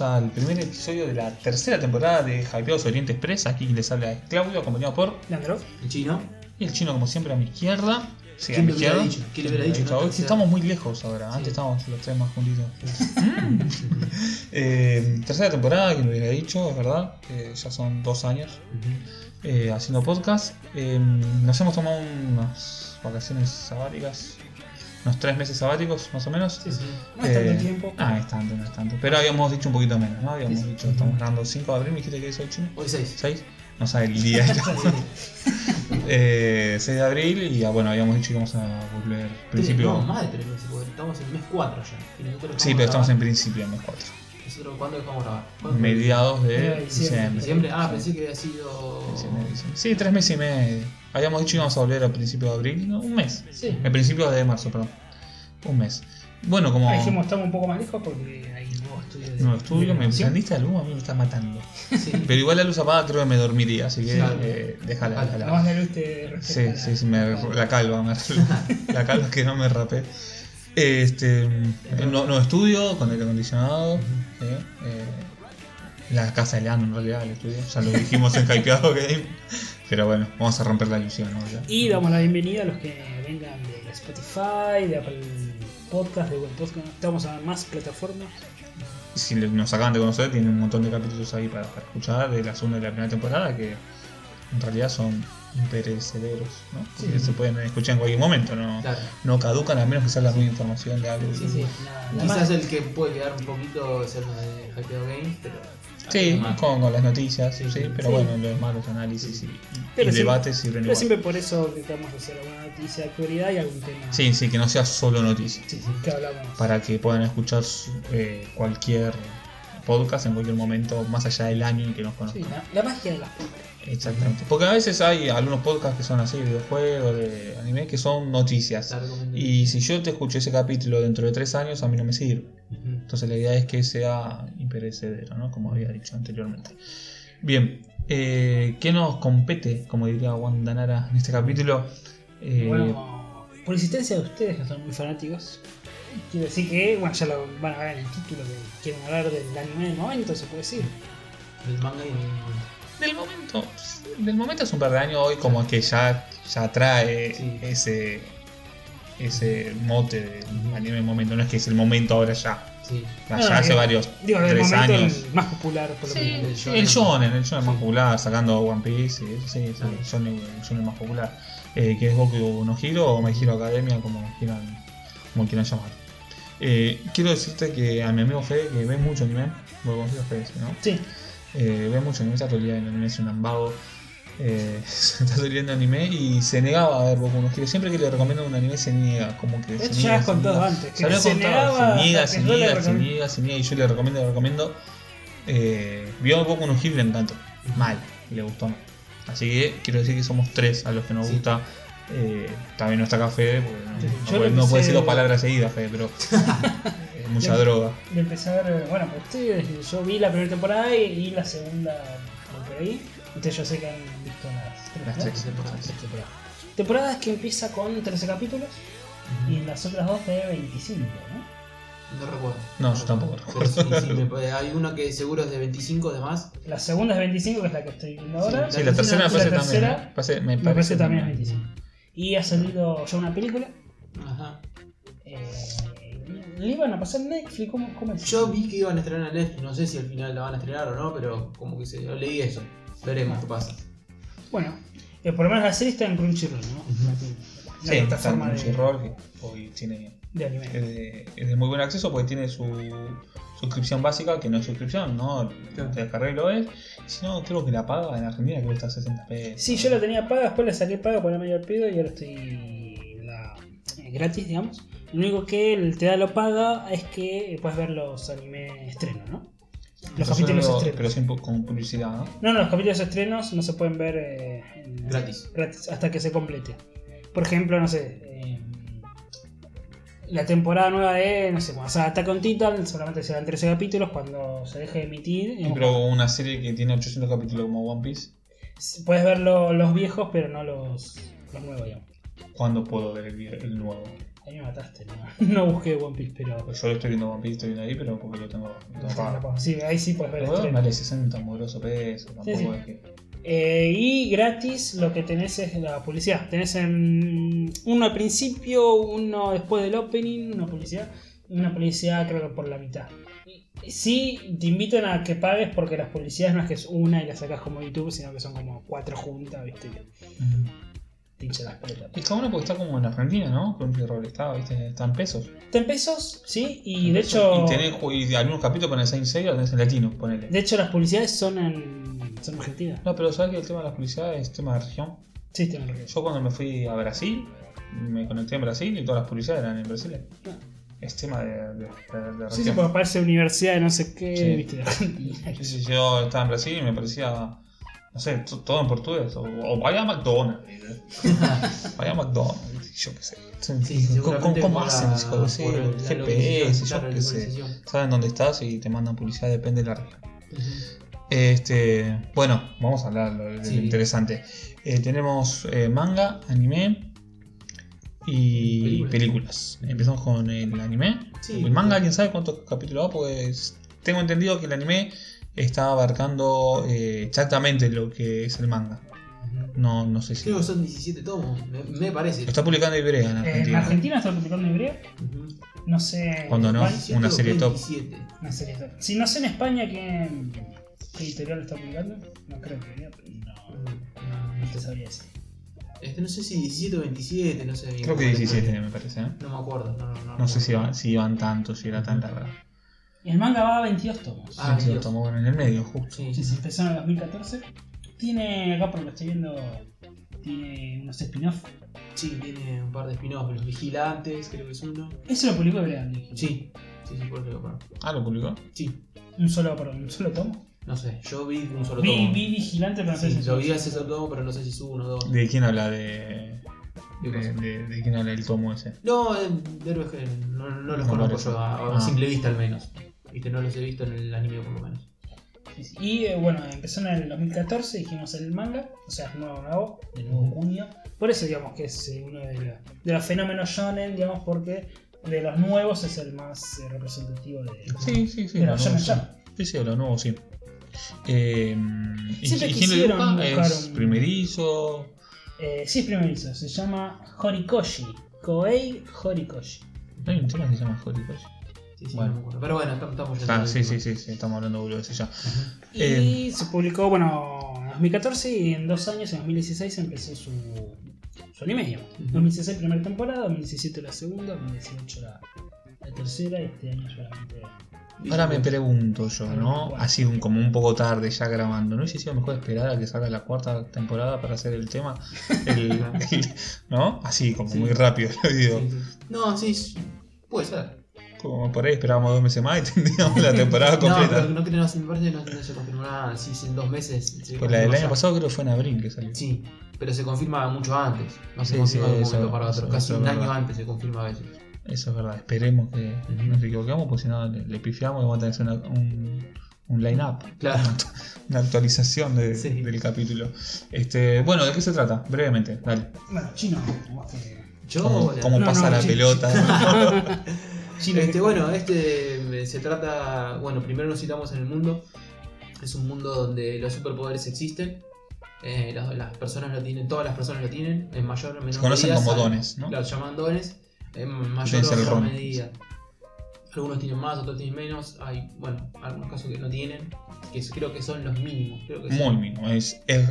bienvenidos al primer episodio de la tercera temporada de Hypeados Oriente Express. Aquí les habla Claudio, acompañado por Leandro. El chino. y el chino, como siempre, a mi izquierda. Sí, a ¿Quién mi le hubiera izquierda. dicho? ¿Quién le hubiera dicho, no? Hoy estamos muy lejos ahora, antes estábamos los tres más juntitos. Mm. Eh, tercera temporada, que lo hubiera dicho, es verdad. Eh, ya son dos años eh, haciendo podcast. Eh, nos hemos tomado unas vacaciones sabáticas, unos tres meses sabáticos más o menos. Sí, sí. No es tanto Eh, tiempo. Ah, es tanto, no es tanto. Pero habíamos dicho un poquito menos, ¿no? Habíamos Sí, sí. dicho, estamos grabando 5 de abril, me dijiste que es hoy chino. Hoy 6. 6, no sabe el día. eh, 6 de abril y ah, bueno, habíamos dicho que íbamos a volver principio. No, más de 3 meses, porque estamos en el mes 4 ya. Y sí, pero estamos en principio, en mes 4. ¿Nosotros cuándo dejamos grabar? ¿Cuándo? Mediados de de diciembre. diciembre. ¿Diciembre? Ah, Sí. pensé que había sido. Diciembre, diciembre. Sí, tres meses y medio. Habíamos dicho que íbamos a volver al principio de abril, no, un mes. Sí. El principio de marzo, perdón. Un mes. Bueno, como Ah, dijimos estamos un poco más lejos porque hay un nuevo estudio de. nuevo estudio, de me encendiste la luz, a mí me está matando. Sí. Pero igual la luz apagada creo que me dormiría, así que Claro. eh, déjala, Déjala. Además de luz te Sí, sí, sí, me- la calva, me- la calva es que no me rapé. Este, no, nuevo estudio con aire acondicionado. ¿sí? Eh, la casa de Leandro en realidad, el estudio. Ya lo dijimos en Hypeado Game. Pero bueno, vamos a romper la ilusión, ¿no? Y damos la bienvenida a los que vengan de Spotify, de Apple Podcast, de Google Podcast. Estamos en más plataformas. si nos acaban de conocer, tienen un montón de capítulos ahí para, para escuchar de la segunda y la primera temporada que en realidad son imperecederos, ¿no? Porque Sí. se pueden escuchar en cualquier momento, no, Claro. no caducan a menos que salga nueva información de algo. Sí, sí. Quizás más- el que puede quedar un poquito es el de Hypeado Games, pero. Sí, con, con las noticias, sí, Sí, sí. pero Sí. bueno, los malos análisis y, y Pero siempre- debates sirven Pero igual. siempre por eso intentamos hacer alguna noticia de actualidad y algún tema Sí, sí, que no sea solo noticias. sí, sí, que hablamos. Para que puedan escuchar eh, cualquier podcast en cualquier momento, más allá del año en que nos Sí, conozcan. la, la magia de las podcasts. Exactamente. Porque a veces hay algunos podcasts que son así, de videojuegos, de anime, que son noticias. Y si yo te escucho ese capítulo dentro de tres años, a mí no me sirve. Entonces la idea es que sea imperecedero, ¿no? Como había dicho anteriormente. Bien, eh, ¿qué nos compete, como diría Wanda Nara en este capítulo? Eh, Bueno, por insistencia de ustedes que son muy fanáticos, quiero decir que, bueno, ya lo van a ver en el título que quieren hablar del anime del momento, se puede decir. Del manga y del. Del momento, del momento es un par de años hoy como que ya, ya trae Sí. ese, ese mote de anime momento, no es que es el momento ahora ya. Sí. Ya No, no, hace digo- varios, Digo, tres años. el más popular, por lo Sí, menos. el sí, shonen. el shonen, el shonen más popular, sacando One Piece, sí, sí, el shonen, el shonen más popular. Eh, que es Goku no Hero o My Hero Academia, como quieran, como quieran llamar. Eh, quiero decirte que a mi amigo Fede, que ve mucho anime, lo conocido Fede, ¿sí, ¿no? Sí, Eh, ve mucho anime, está todo el día anime, es un ambago. Eh, está el día en anime y se negaba a ver Boku no Hero. Siempre que le recomiendo un anime se niega, como que se niega. ya has se contado niega. antes. Se se contado, se niega, se niega, se niega, se niega. Y yo le recomiendo, le recomiendo. Eh, vio Boku no Hero y le encantó. Mal, y le gustó mal. Así que quiero decir que somos tres a los que nos Sí. gusta. Eh, también no está acá Fede, porque no, Sí, no puede, le no puede decir dos palabras seguidas, Fede, pero mucha Le- droga. Le empecé a ver, bueno, pues ustedes, yo vi la primera temporada y, y la segunda por ahí. Ustedes yo sé que han visto las tres Las ¿no? tres temporadas. Tres temporadas. Temporadas que empieza con 13 capítulos y las otras dos de 25, ¿no? No recuerdo. No, yo tampoco Pero sí, sí, me- hay una que seguro es de 25 además. La segunda es 25, que es la que estoy viendo ahora. Sí, la tercera me la parece tercera también. ¿eh? Parece- me parece también es 25. Y ha salido ya una película. Ajá. Eh, ¿Le iban a pasar Netflix? ¿Cómo, cómo es? Yo vi que iban a estrenar en Netflix, no sé si al final la van a estrenar o no, pero como que se, leí eso. Veremos qué pasa. Bueno, eh, por lo menos la serie está en Crunchyroll, ¿no? Sí, La está en plataforma de, Crunchyroll, que hoy tiene de anime. es de, es de muy buen acceso porque tiene su suscripción básica, que no es suscripción, ¿no? Claro. Te descargas y lo ves. Si no, creo que la paga en Argentina, que está a 60 pesos. Sí, yo la tenía paga, después la saqué paga por la mayor pedo y ahora estoy la, eh, gratis, digamos. Lo único que el te da lo paga es que puedes ver los anime estrenos, ¿no? Los Eso capítulos solo- estrenos. Pero pu- con publicidad, ¿no? No, no, los capítulos estrenos no se pueden ver eh, en- Gratis. gratis hasta que se complete. Por ejemplo, no sé, eh, la temporada nueva de, no sé, cuando salga Attack on Titan, solamente serán 13 capítulos cuando se deje de emitir. digamos, Pero una serie que tiene 800 capítulos como One Piece, Puedes ver lo- los viejos, pero no los, los nuevos, digamos. ¿cuándo puedo ver el, el nuevo? Ahí me mataste, no, no busqué One Piece, pero. Yo lo estoy viendo One Piece, estoy viendo ahí, pero porque lo tengo, lo tengo pagado. Sí, ahí sí puedes ver Pero vale 60 moroso pesos, tampoco sí. es que. Eh, y gratis lo que tenés es la publicidad. Tenés en- uno al principio, uno después del opening, una publicidad, una publicidad creo que por la mitad. Sí, te invitan a que pagues porque las publicidades no es que es una y la sacas como YouTube, sino que son como cuatro juntas, ¿viste? Te hincha las pelotas. Es cada uno porque está como en Argentina, ¿no? Crunchyroll está, ¿viste? Está en pesos. Está en pesos, sí, y de hecho. Y, tenés, y algunos capítulos ponen Saint Seiya, tenés en latino, ponele. De hecho, las publicidades son en. son argentinas. No, pero sabes que el tema de las publicidades es tema de región. Sí, tienen razón. Yo cuando me fui a Brasil, me conecté en Brasil y todas las publicidades eran en Brasil. Ah. Es tema de, de, de- de Sí, sí, región. porque aparece universidad de no sé qué, Sí. viste, de Argentina. Sí, sí, yo estaba en Brasil y me parecía, no sé, to- todo en portugués. O, o vaya a McDonald's. vaya a McDonald's, yo qué sé. Sí, ¿Cómo, por hacen? de sí, por el GPS, yo qué sé. Saben dónde estás y te mandan publicidad, depende de la región. Este, bueno, vamos a hablar de lo Sí. interesante. Eh, tenemos eh, manga, anime y Películas. películas. Empezamos con el anime. Sí. el manga, ¿alguien sabe cuántos capítulos va? Pues tengo entendido que el anime está abarcando eh, exactamente lo que es el manga. No, no sé si. Creo que son 17 tomos, me, me parece. Está publicando Ibrea en En Argentina. Argentina está publicando en hebreo. Ujú. No sé. Cuando no, España- 17 una serie top. 27. Una serie top. Si no sé en España qué, qué editorial está publicando, no creo que no, no, no te sabría decir. Este, no sé si 17 o 27, no sé bien. Creo que cómo 17 le- me parece. ¿eh? No me acuerdo, no, no, no. No sé si, van, si iban tanto, si era tan larga. Y el manga va a 22 tomos. Ah, Sí, lo Dios. tomó en el medio, justo. Sí, Sí, sí, empezó en el 2014. Tiene, acá por lo que estoy viendo, tiene unos spin-off. Sí, tiene un par de spin-offs, los vigilantes, creo que es uno. Eso lo publicó dije. Sí, sí, sí, por lo. Ah, lo publicó. Sí, Un solo, perdón, un solo tomo. no sé, yo vi un solo Vi, tomo. vi Vigilante, pero no sé Sí, si lo es- vi ese solo tomo, pero no sé si es uno o dos. ¿De quién habla de. ¿Qué de, cosa? de- de quién habla el tomo ese? No, de héroes que no, no los No conozco yo, a, a Ah. simple vista al menos. Viste, no los he visto en el anime por lo menos. Y eh, bueno, empezó en el 2014, dijimos el manga, o sea, es nuevo, nuevo, de nuevo junio. Por eso digamos que es eh, uno de, la- de los fenómenos shonen, digamos, porque de los nuevos es el más eh, representativo de... Sí, sí, sí. Pero los ya me sí. Sí, sí, los nuevos sí. Eh, ¿y, Siempre y quién lo quisieron ¿Es un- primerizo? Eh, sí, es primerizo, se llama Horikoshi. Koei Horikoshi. ¿No hay un tema que se llama Horikoshi? Sí, sí, Bueno. no me acuerdo. Pero bueno, estamos, estamos Ah, sí, sí, sí, sí, estamos hablando de ya. Y Eh. se publicó, bueno, en 2014 y en dos años, en 2016, empezó su, su anime. digamos. Ujú. 2016 primera temporada, 2017 la segunda, 2018 la, la tercera y este año solamente... Ahora me pregunto yo, ¿no? Así un- como un poco tarde ya grabando, ¿no hubiese sido mejor esperar a que salga la cuarta temporada para hacer el tema? El- el- ¿No? Así, como Sí. muy rápido lo digo. Sí, sí. No, sí, puede ser. Como por ahí esperábamos dos meses más y tendríamos la temporada No, completa. pero no creo, me parece que no, no se confirmó nada. Si es en dos meses. se Pues la del año pasado creo que fue en abril que salió. Sí, pero se confirma mucho antes. No se Sí, confirma sí, de un eso- momento para otro. eso- Casi eso un año verdad. antes se confirma a veces. Eso es verdad, esperemos que Ujú. nos equivoquemos, porque si no le, le pifiamos y vamos a tener una- un, un line-up, Claro. una actualización de- Sí. del capítulo. Este, bueno, ¿de qué se trata? Brevemente, dale. Bueno, chino, que- Yo. ¿Cómo, la- cómo No, pasa no, la pelota? chino Este, bueno, este se trata. Bueno, primero nos citamos en el mundo. Es un mundo donde los superpoderes existen. Eh, las, las personas lo tienen, todas las personas lo tienen, en mayor o menor Se conocen medida, como dones, ¿no? Se llaman dones, en mayor o menor medida. Algunos tienen más, otros tienen menos. Hay, bueno, algunos casos que no tienen, que creo que son los mínimos. Creo que Muy mínimo, es, es,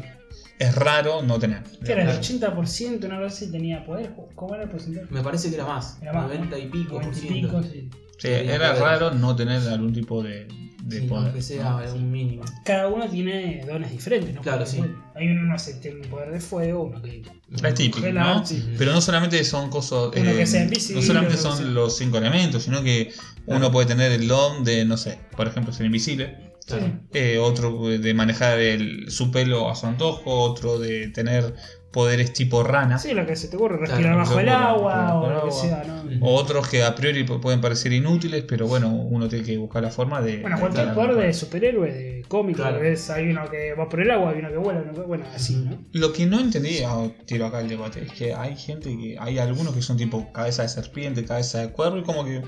es raro no tener. ¿Qué era? El Claro. 80%, una vez si tenía poder. ¿Cómo era el porcentaje? Me parece que era más, Era más, 90 y pico por 90 y ciento. pico, sí. Sí, era poder. raro no tener algún tipo de, de Sí, poder. aunque sea ¿no? un mínimo. Cada uno tiene dones diferentes, ¿no? Claro, sí. Hay uno que tiene un poder de fuego, uno que. Es típico, ¿no? sí. Pero no solamente son cosas. Uno eh, que sea invisible, no solamente son sea- los cinco elementos, sino que uno puede tener el don de, no sé, por ejemplo, ser invisible. Claro. eh, otro de manejar el- su pelo a su antojo, otro de tener poderes tipo rana. Sí, lo que se te ocurre, respirar bajo el agua o lo que sea, ¿no? O otros que a priori pu- pueden parecer inútiles, pero bueno, uno tiene que buscar la forma de. Bueno, cualquier poder de superhéroe, de cómic, Claro. ves, hay uno que va por el agua, hay uno que vuela, uno que, bueno, así, ¿no? Lo que no entendí, ah, tiro acá el debate, es que hay gente que. Hay algunos que son tipo cabeza de serpiente, cabeza de cuervo y como que.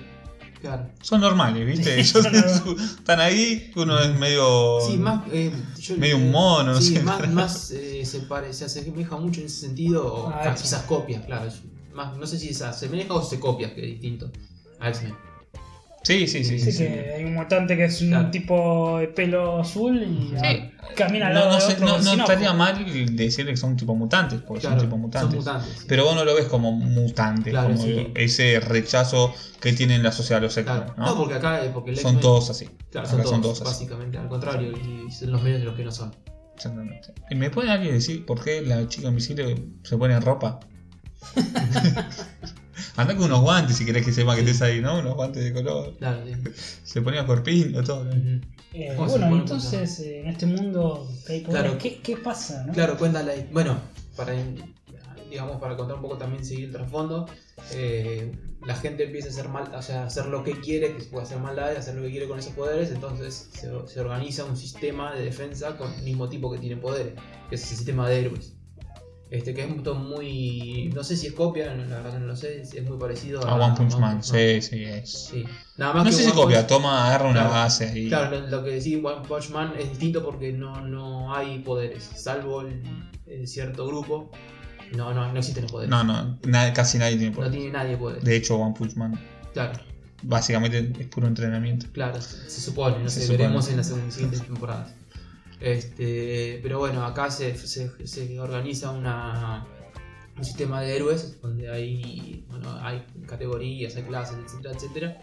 Claro. Son normales, ¿viste? Ellos normales. están ahí, uno es medio. Sí, más. eh, yo- Medio un mono, no sí, sé. más, más eh, se, pare, se asemeja mucho en ese sentido. O Ah, a quizás copias, claro. más, no sé si se asemeja o se copia, que es distinto. A X-Men. Sí, sí, sí. Sí, sí, sí. que hay un mutante que es un Claro. tipo de pelo azul y Sí. camina al No, lado no, de sé, otro no, no estaría ojo. mal decirle que son tipo mutantes, porque Claro, son tipo mutantes. Son mutantes. sí. Pero vos no lo ves como mutante, Claro, como sí. ese rechazo que tiene en la sociedad los X-Men, Claro. ¿no? ¿no? porque acá eh, porque son X-Men- todos así. Claro, Acá son todos, así. básicamente. Al contrario, y son los medios de los que no son. Exactamente. ¿Y ¿Me puede alguien decir por qué la chica invisible se pone ropa? Anda con unos guantes si querés que sepa que estés ahí, ¿no? Unos guantes de color. Claro, sí. Se ponía corpino, todo. Eh, ¿Cómo se bueno, entonces eh, en este mundo que hay poderes, Claro. ¿qué, ¿qué pasa? ¿no? Claro, cuéntala. Bueno, para digamos para contar un poco también seguir el trasfondo, eh, la gente empieza a hacer mal, o sea, hacer lo que quiere, que se puede hacer maldades, hacer lo que quiere con esos poderes, entonces se, se organiza un sistema de defensa con el mismo tipo que tiene poderes, que es el sistema de héroes. Este que es un tono muy. No sé si es copia, no, la verdad no lo sé, es, muy parecido A One Punch Man, sí, sí, es. Sí. Nada más No que sé si One copia, Punch- toma, agarra una Claro. base ahí. Claro, lo, lo que decís One Punch Man es distinto porque no, no hay poderes, salvo el, el cierto grupo. No, no, no existen los poderes. No, no, na- casi nadie tiene No poder. tiene nadie poderes. De hecho, One Punch Man Claro, básicamente es puro entrenamiento. claro, se supone, no Se sé, supone. veremos en las siguientes temporadas. Este, pero bueno, acá se, se, se organiza una, un sistema de héroes donde hay, bueno, hay categorías, hay clases, etcétera, etcétera.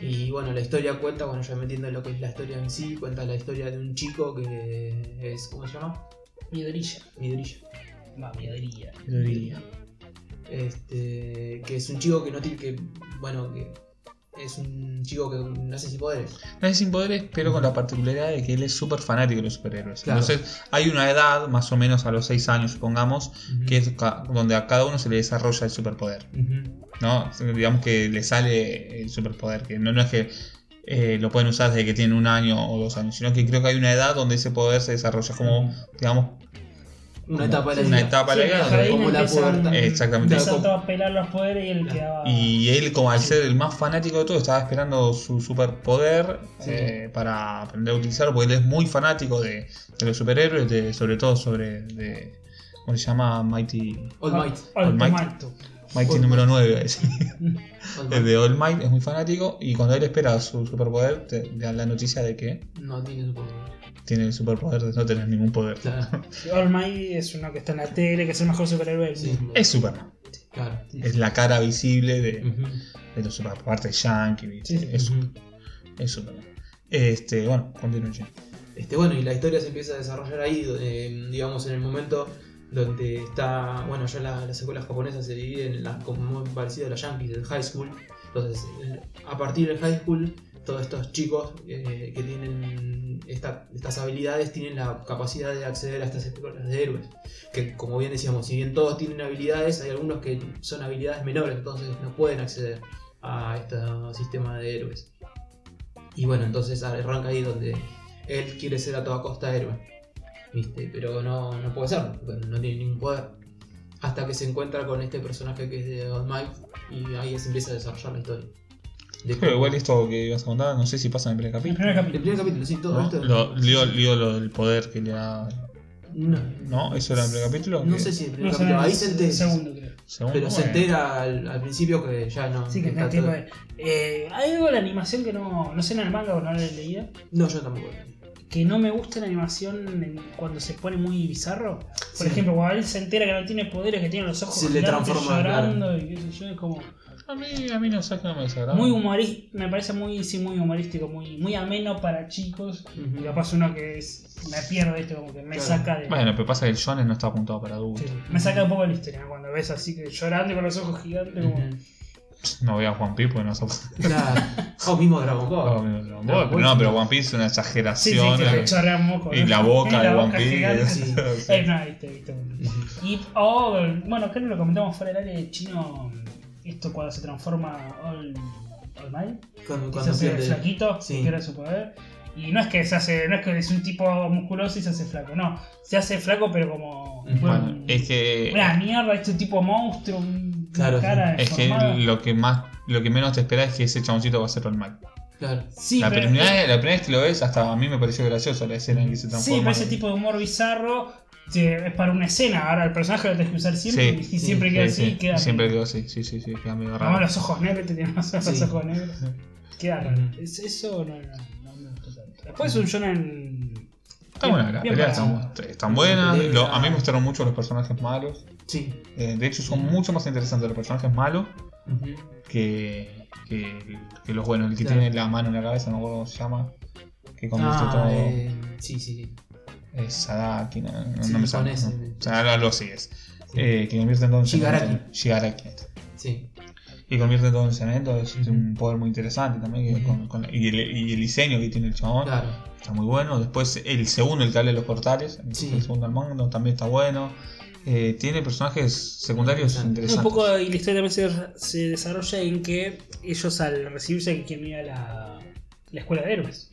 Y bueno, la historia cuenta, bueno, ya metiendo en lo que es la historia en sí, cuenta la historia de un chico que es, ¿cómo se llama? Midorilla. Midorilla. Va, Midorilla. Yo diría. Este, que es un chico que no tiene que, bueno, que es un chico que nace sin poderes. Nace sin poderes, pero con la particularidad de que él es súper fanático de los superhéroes. Claro. Entonces, hay una edad, más o menos a los 6 años, supongamos, que es donde a cada uno se le desarrolla el superpoder. ¿no? Digamos que le sale el superpoder, que no, no es que eh, lo pueden usar desde que tienen un año o dos años, sino que creo que hay una edad donde ese poder se desarrolla como, digamos, Una etapa de la una vida. etapa de la vida. como la pubertad. Exactamente. Empiezan Claro, todos a pelar los poderes y él quedaba. Y él, como al ser el más fanático de todo, estaba esperando su superpoder Sí. eh, para aprender a utilizarlo, porque él es muy fanático de, de los superhéroes, de, sobre todo sobre. De, ¿Cómo se llama? Mighty. All Might. All All Might. Might. Mighty número 9. sí. Might. de All Might es muy fanático y cuando él espera su superpoder, te dan la noticia de que No tiene su poder. tiene el superpoder de no tener ningún poder. Claro. All Might es uno que está en la tele, que es el mejor superhéroe del Sí. mundo. Es Superman. Claro. Es la cara visible de, Ujú. de los super aparte de Yankee. Sí, sí. Es, Ujú. es Superman. Este, bueno, continúe. Este, bueno, y la historia se empieza a desarrollar ahí, eh, digamos, en el momento donde está, bueno, ya la- las escuelas japonesas se dividen como muy parecido a las yankees, del high school. Entonces, el- a partir del high school, todos estos chicos eh, que tienen esta- estas habilidades tienen la capacidad de acceder a estas escuelas de héroes. Que, como bien decíamos, si bien todos tienen habilidades, hay algunos que son habilidades menores, entonces no pueden acceder a este sistema de héroes. Y bueno, entonces arranca ahí donde él quiere ser a toda costa héroe. ¿Viste? Pero no, no puede ser, porque no tiene ningún poder. Hasta que se encuentra con este personaje que es de All Might y ahí se empieza a desarrollar la historia. De Pero igual esto que ibas a contar, no sé si pasa en el primer El capítulo. El capítulo. primer capítulo, sí, todo ¿no? esto. Lo, lío, lío lo del poder que le da. No, ¿No? ¿Eso era el primer capítulo? no sé si el primer No capítulo. Ahí el se entera. segundo, creo. Segundo, Pero se entera al, al principio que ya no. Sí, que está tiempo eh, Hay algo de la animación que no, no sé en el manga o no he leído. No, yo tampoco. Que no me gusta la animación en- cuando se pone muy bizarro. Por Sí. ejemplo, cuando él se entera que no tiene poderes, que tiene los ojos Se le gigantes, transforma, llorando y qué sé yo, es como A mí, a mí no sé que no me desagrada. muy humorístico, me parece muy, sí, muy humorístico, muy, muy ameno para chicos. Ujú. Y capaz uno que es, me pierdo, ¿viste? como que me Claro. saca de... Bueno, pero pasa que el shonen no está apuntado para Sí, adultos. me saca un poco de la historia, cuando ves así que llorando y con los ojos gigantes, como... No a One Piece porque no soporto. Claro. O mismo Dragon Ball. Oh, Dragon pero no, sí. pero One Piece es una Sí, sí, exageración. que eh, y ¿no? la boca Y la de One boca Piece. sí. Eh, no. Y, o, bueno, creo que lo comentamos fuera del área de chino. Esto cuando se transforma All, All Might. Cuando, se hace pierde- flaquito, Sí. que pierde su poder. Y no es que se hace, no es que es un tipo musculoso y se hace flaco, no. Se hace flaco pero como. Bueno, un- es que. Una mierda, este tipo monstruo, un- Claro, Es que lo que más. Lo que menos te esperas es que ese chaboncito va a ser. Claro. Sí, la, pero, primera, la primera vez que lo ves, hasta a mí me pareció gracioso la escena en que se sí, transforma. pero ese tipo de humor bizarro es para una escena. Ahora el personaje lo tienes que usar siempre Sí, y siempre sí, queda Sí, así. sí, queda siempre quedó así, sí, sí, sí, queda medio Además, raro. los ojos negros, te tienen los Sí. ojos negros. Queda raro. Es- Eso no, no, no me gustó tanto. Después un shonen. Está buena, las peleas están, están buenas. Lo- a mí me gustaron mucho los personajes malos. Sí. Eh, de hecho, son mucho más interesantes los personajes malos que, que, que los buenos. El que Claro. tiene la mano en la cabeza, no me acuerdo cómo se llama. Que convierte Ah, todo. eh, sí, sí. Es Sadaki, no, no, Sí, no me sale. ese. no. O sea, algo así es. Eh, que convierte todo en Shigaraki. cemento. Shigaraki. Sí. Y convierte todo en cemento. Es un poder muy interesante también. que Ujú. con- con la- y, el, y el diseño que tiene el chabón. Claro. Está muy bueno. Después el segundo, el que habla de los portales. El, Sí. el segundo al mando también está bueno. Eh, tiene personajes secundarios Interesante. interesantes. Un poco y la historia también se, se desarrolla en que ellos al recibirse quieren ir a la, la escuela de héroes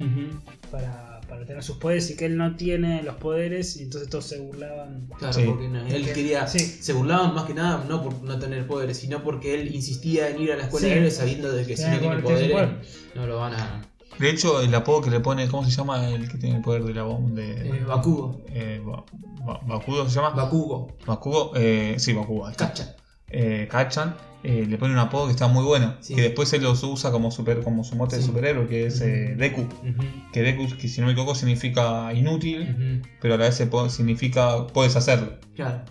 para, para tener sus poderes y que él no tiene los poderes y entonces todos se burlaban. Claro, Sí. porque no, él quería. sí. Se burlaban más que nada, no por no tener poderes, sino porque él insistía en ir a la escuela Sí. de héroes sabiendo de que si no tiene poderes, no lo van a. De hecho, el apodo que le pone, ¿cómo se llama el que tiene el poder de la bomba? De, Eh, Bakugo. eh, Ba- Ba- ¿Bakugo se llama? Bakugo. Bakugo, eh, sí, Bakugo. ahí está. Cacha. Eh, Kachan eh, le pone un apodo que está muy bueno. Sí. Que después él los usa como super como su mote de superhéroe, que es Deku. Que Deku, que si no me equivoco, significa inútil, pero a la vez significa puedes hacerlo. Claro.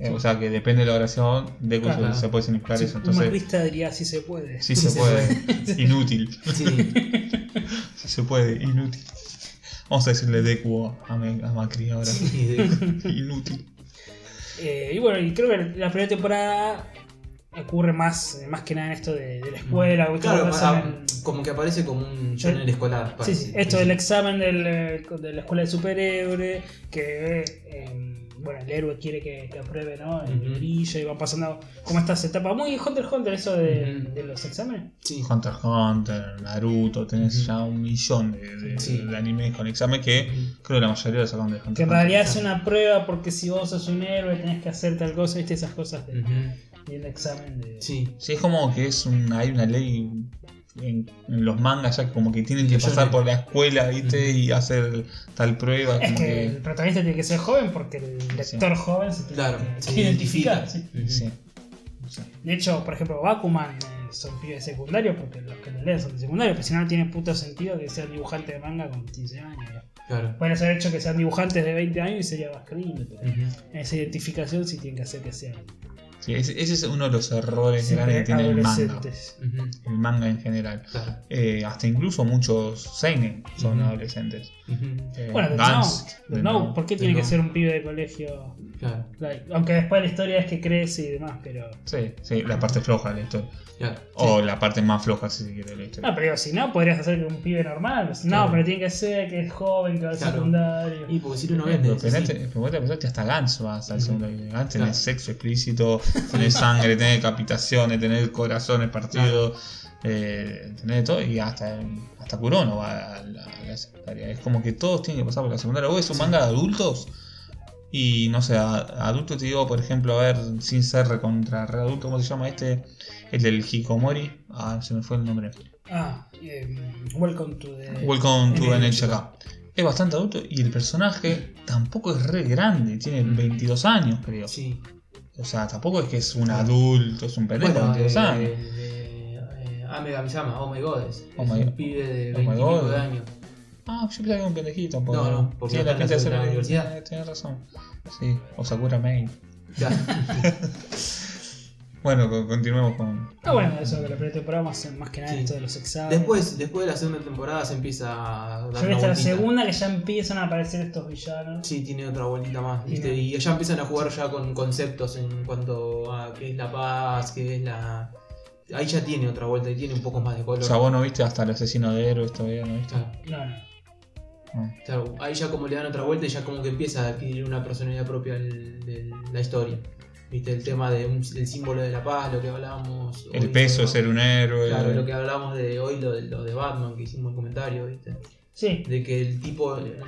Eh, O sea que depende de la oración, Deku se- Claro. se, puede significar Sí, eso. un Entonces, macrista diría si se puede. sí Sí se se puede. Inútil. Sí. Sí se puede, inútil. Vamos a decirle Deku a, Macri ahora. Sí, de- Inútil. Eh, y bueno, y creo que la primera temporada ocurre más, más que nada en esto de, de la escuela. o Claro, como que aparece como un shonen escolar. Sí, parece. sí, esto del examen del, eh, de la escuela de superhéroe, que eh, bueno, el héroe quiere que, que apruebe, ¿no? El Ujú. brillo y van pasando como estas etapas. Muy Hunter x Hunter eso de, los exámenes. Sí. Hunter x Hunter, Naruto, tenés ya un millón de, de- Sí. de animes con examen que creo que la mayoría lo sacan de Hunter Que en realidad es una prueba porque si vos sos un héroe tenés que hacer tal cosa, viste esas cosas de, Ujú. de un examen de... Sí. Sí, es como que es un, hay una ley en, en los mangas ya como que tienen que pasar por la escuela, ¿viste? Y hacer tal prueba. Es como que el protagonista tiene que ser joven porque el lector joven se tiene Claro, que, se identificar. identifica. sí. Sí. Sí. De hecho, por ejemplo, Bakuman eh, son pibes secundarios porque los que lo leen son de secundario, pero si no, no tiene puto sentido que sean dibujantes de manga con 15 años. Claro. Pueden haber hecho que sean dibujantes de 20 años y sería más creíble, pero en esa identificación sí tienen que hacer que sean Sí, ese, ese es uno de los errores grandes que tiene el manga. El manga en general. Claro. Eh, hasta incluso muchos seinen son adolescentes. Eh, Bueno, Note, Note. ¿por qué tiene que ser un pibe de colegio? Claro. Like, aunque después la historia es que crece y demás, pero. Sí, sí, la parte floja de la historia. Claro. O la parte más floja, si se quiere, de la historia. No, pero digo, si no, podrías hacer que un pibe normal. No, Claro. pero tiene que ser que es joven, que va al Claro. secundario. Y porque si no, no vende. Pero pero vos te pensás que hasta Gantz va hasta el segundo año. Gantz tenés Claro. sexo explícito, tenés sangre, tenés decapitaciones, tenés corazones partidos, eh, tenés todo, y hasta, hasta Kurono va a la, a la secundaria. Es como que todos tienen que pasar por la secundaria. Vos es un Sí. manga de adultos, y no sé, a- adultos te digo, por ejemplo, a ver, sin ser recontra re adulto, ¿cómo se llama este? El del Hikomori. Ah, se me fue el nombre. Ah, em, Welcome to the. Welcome to NHK. Es bastante adulto y el personaje tampoco es re grande, tiene 22 años, creo. Sí. O sea, tampoco es que es un adulto, es un pendejo de Bueno, 22 eh, años. eh, eh, Ame Gamisama, Oh My God. Es, Oh es my un pibe de Oh my 20 y pico God. de años. Ah, yo pensaba que era un pendejito. Porque No, no, porque tiene la está en pinta de la ser universidad. Tienes razón. Sí, o Sakura Main. Ya. Bueno, co- continuemos con. Ah, bueno, eso que la primera temporada más, más que nada Sí. esto de los exámenes. después, después de la segunda temporada se empieza a dar Yo una vi hasta la segunda que ya empiezan a aparecer estos villanos. Sí, tiene otra vueltita más, ¿viste? Tiene- Y ya empiezan a jugar ya con conceptos en cuanto a qué es la paz, qué es la... Ahí ya tiene otra vuelta y tiene un poco más de color. O sea, vos no viste hasta el asesino de héroes todavía, ¿no viste? Claro. No, no. Claro, ahí ya como le dan otra vuelta y ya como que empieza a adquirir una personalidad propia de la historia. Viste, el tema de del símbolo de la paz, lo que hablábamos. El hoy, peso de ser un héroe. Claro, lo que hablábamos de hoy, lo de, lo de Batman, que hicimos el comentario, ¿viste? Sí. De que el tipo. eh,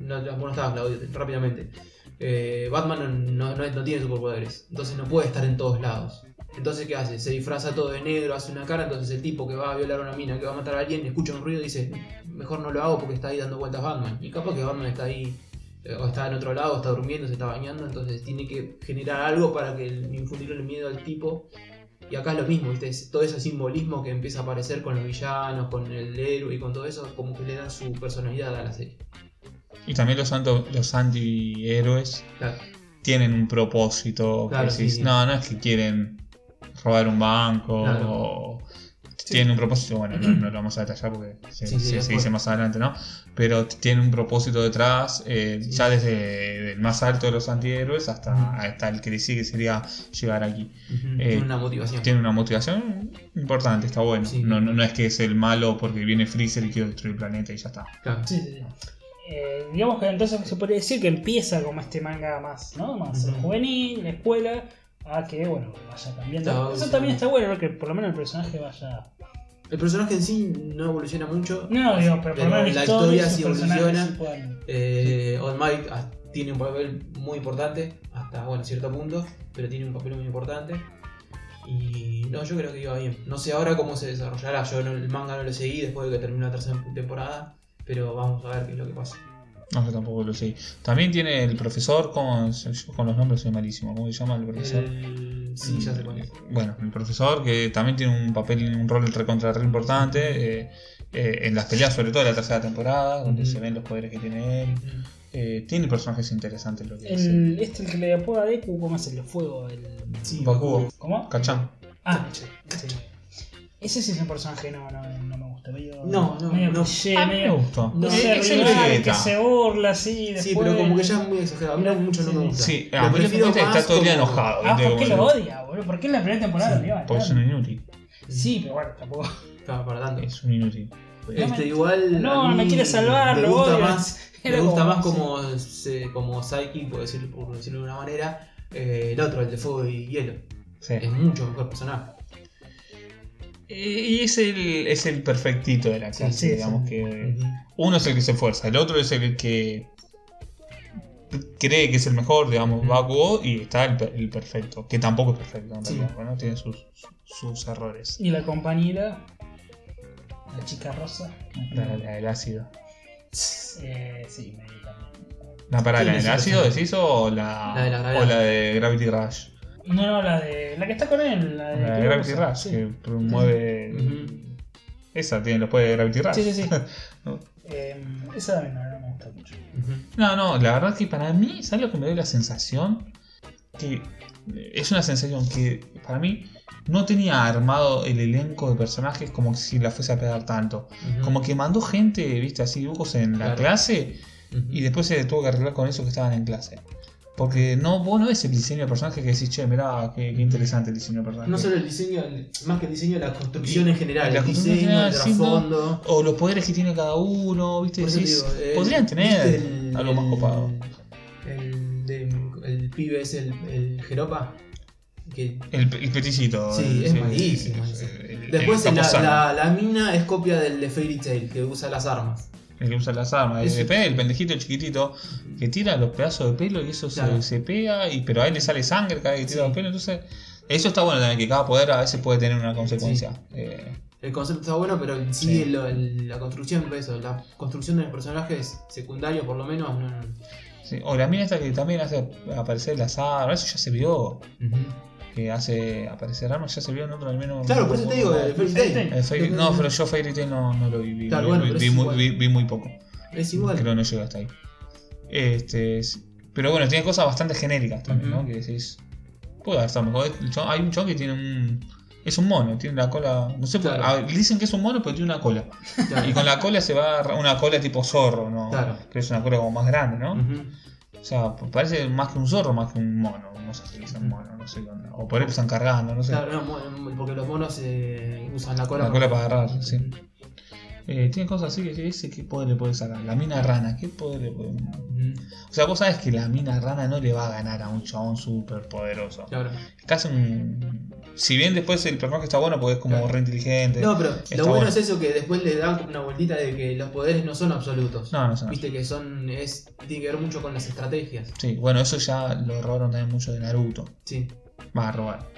No, no, vos no estabas, Claudio, rápidamente. Eh, Batman no, no- no tiene superpoderes, entonces no puede estar en todos lados. Entonces, ¿qué hace? Se disfraza todo de negro, hace una cara, entonces el tipo que va a violar a una mina, que va a matar a alguien, escucha un ruido y dice, mejor no lo hago porque está ahí dando vueltas Batman. Y capaz que Batman está ahí, eh, o está en otro lado, está durmiendo, se está bañando, entonces tiene que generar algo para que el- infundirle miedo al tipo. Y acá es lo mismo, ¿viste? Es todo ese simbolismo que empieza a aparecer con los villanos, con el héroe y con todo eso, como que le da su personalidad a la serie. Y también los, anto- los antihéroes Claro. tienen un propósito. que Claro, sí. No, no es que quieren robar un banco Claro. o tienen un propósito, bueno, no, no lo vamos a detallar porque se, Sí, sí, se- dice más adelante, ¿no? Pero tienen un propósito detrás, eh, Sí. ya desde el más alto de los antihéroes hasta, hasta el que le sigue sería llegar aquí. Eh, Tiene una motivación. Tiene una motivación importante, está bueno. Sí. No, no, no es que es el malo porque viene Freezer y quiere destruir el planeta y ya está. Claro. Sí, sí, sí. Eh, digamos que entonces se podría decir que empieza como este manga más, ¿no? Más Ujú. juvenil, la escuela, a que, bueno, vaya cambiando. Eso también está bueno, ¿no? Que por lo menos el personaje vaya. El personaje en sí no evoluciona mucho. No, digo, pero, por lo menos la historia, sí evoluciona. sí Eh, All Might ah, tiene un papel muy importante, hasta bueno, cierto punto, pero tiene un papel muy importante. Y no, yo creo que iba bien. No sé ahora cómo se desarrollará. Yo no- el manga no lo seguí después de que terminó la tercera temporada, pero vamos a ver qué es lo que pasa. No, yo tampoco lo sé. También tiene el profesor, con, yo con los nombres soy malísimo. ¿Cómo se llama el profesor? El- Sí, ya sé cuál es. Bueno, el profesor que también tiene un papel, un rol recontra re importante eh, eh, en las peleas, sobre todo en la tercera temporada, donde se ven los poderes que tiene él. Eh, tiene personajes interesantes lo que dice. El, este el que le apoda Deku, ¿cómo es el de fuego? El... Sí, Bakugo. ¿Cómo? Cachán. Ah, sí. Ese sí es un personaje no, no, no me gusta. Medio, No, no, medio no. cliché, A mí me gustó. No, ese es rival que se burla así. Después... Sí, pero como que ya es muy exagerado. A mí mucho no me gusta. Sí, Lo a mí está todo el día enojado. Ah. ¿por qué lo odia, boludo? ¿por qué en la primera temporada lo iba Porque es un inútil. Sí, pero bueno, tampoco. Claro, para tanto. Es un inútil. Este, No me- igual. No, a mí me quiere salvar, me lo gusta odio. más. Me gusta como- más como, como Psyche, por decirlo, por decirlo de una manera. eh, el otro, el de fuego y hielo. Sí. Es mucho mejor personaje. Y es el, es el perfectito de la clase, sí, digamos sí. que uno es el que se esfuerza, el otro es el que cree que es el mejor, digamos, Ujú. Bakugo, y está el, el perfecto, que tampoco es perfecto, en Sí. realidad, ¿no? tiene sus, sus errores. Y la compañera, la chica rosa. La, la del ácido. Eh, sí, me. ¿La para ¿Quién la del ácido decís o la, La de la o la de Gravity Rush? No, no, la de. La que está con él. La de, La de ¿qué Gravity? Rush, Sí. que promueve. Esa tiene los poderes de Gravity Rush. Sí, sí, sí. No. Eh, esa también no, no me gusta mucho. No, no, la verdad que para mí, ¿sabes lo que me dio la sensación? Que eh, es una sensación que para mí no tenía armado el elenco de personajes como si la fuese a pegar tanto. Como que mandó gente, viste, así dibujos en la clase y después se tuvo que arreglar con eso que estaban en clase. Porque no, vos no ves el diseño de personaje que decís, che, mirá, qué, qué interesante el diseño de personaje. No solo el diseño, el- más que el diseño, la construcción en general. La el construcción diseño, en el general, sí, ¿no? trasfondo. O los poderes que tiene cada uno, viste, decís, digo, el- podrían tener ¿viste el- algo más el- copado. El, el pibe es el, el Jeropa. Que El, el peticito. Sí, es malísimo el- el Después la, la, la mina es copia del de Fairy Tail, que usa las armas. El que usa las armas. Ese- El, pe- el pendejito chiquitito que tira los pedazos de pelo y eso se- Claro. se, pega, y, pero a él le sale sangre cada vez que tira Sí. los pelos. Entonces, eso está bueno también, que cada poder a veces puede tener una consecuencia. Eh, El concepto está bueno, pero en sí, el- la construcción, por eso, la construcción de los personajes secundarios, por lo menos, no. no- sí. O la mina esta que también hace aparecer las armas, eso ya se vio. Ujú. Que hace aparecer armas, ya se vio en otro al menos. Claro, por eso te digo, el Fairy Tail. El Fairy- no, pero yo Fairy Tail no, no lo vi. Vi, Claro, vi- bueno, vi- muy, vi- vi muy poco. Es igual. Creo que no llega hasta ahí. Este, es- pero bueno, tiene cosas bastante genéricas también. ¿no? Que decís, puede haber estado mejor. Hay un chabón que tiene un. Es un mono, tiene la cola. No sé, Claro. a- le dicen que es un mono, pero tiene una cola. Claro. Y con la cola se va una cola tipo zorro, ¿no? Claro. Pero es una cola como más grande, ¿no? O sea, parece más que un zorro, más que un mono. No sé si le dicen mono, no sé qué onda. O por ahí están cargando, no sé. Claro, no, porque los monos eh, usan la cola. La cola para agarrar, sí. Eh, tiene cosas así que dice qué poder le puede sacar. La mina rana, ¿qué poder le puede.? Ujú. O sea, vos sabes que la mina rana no le va a ganar a un chabón súper poderoso. Claro. Es casi un. Si bien después el personaje está bueno porque es como Claro. re inteligente. No, pero lo bueno, bueno. es eso que después le dan una vueltita de que los poderes no son absolutos. No, no son Viste que son. es tiene que ver mucho con las estrategias. Sí, bueno, eso ya lo robaron también mucho de Naruto. Sí. Va a robar.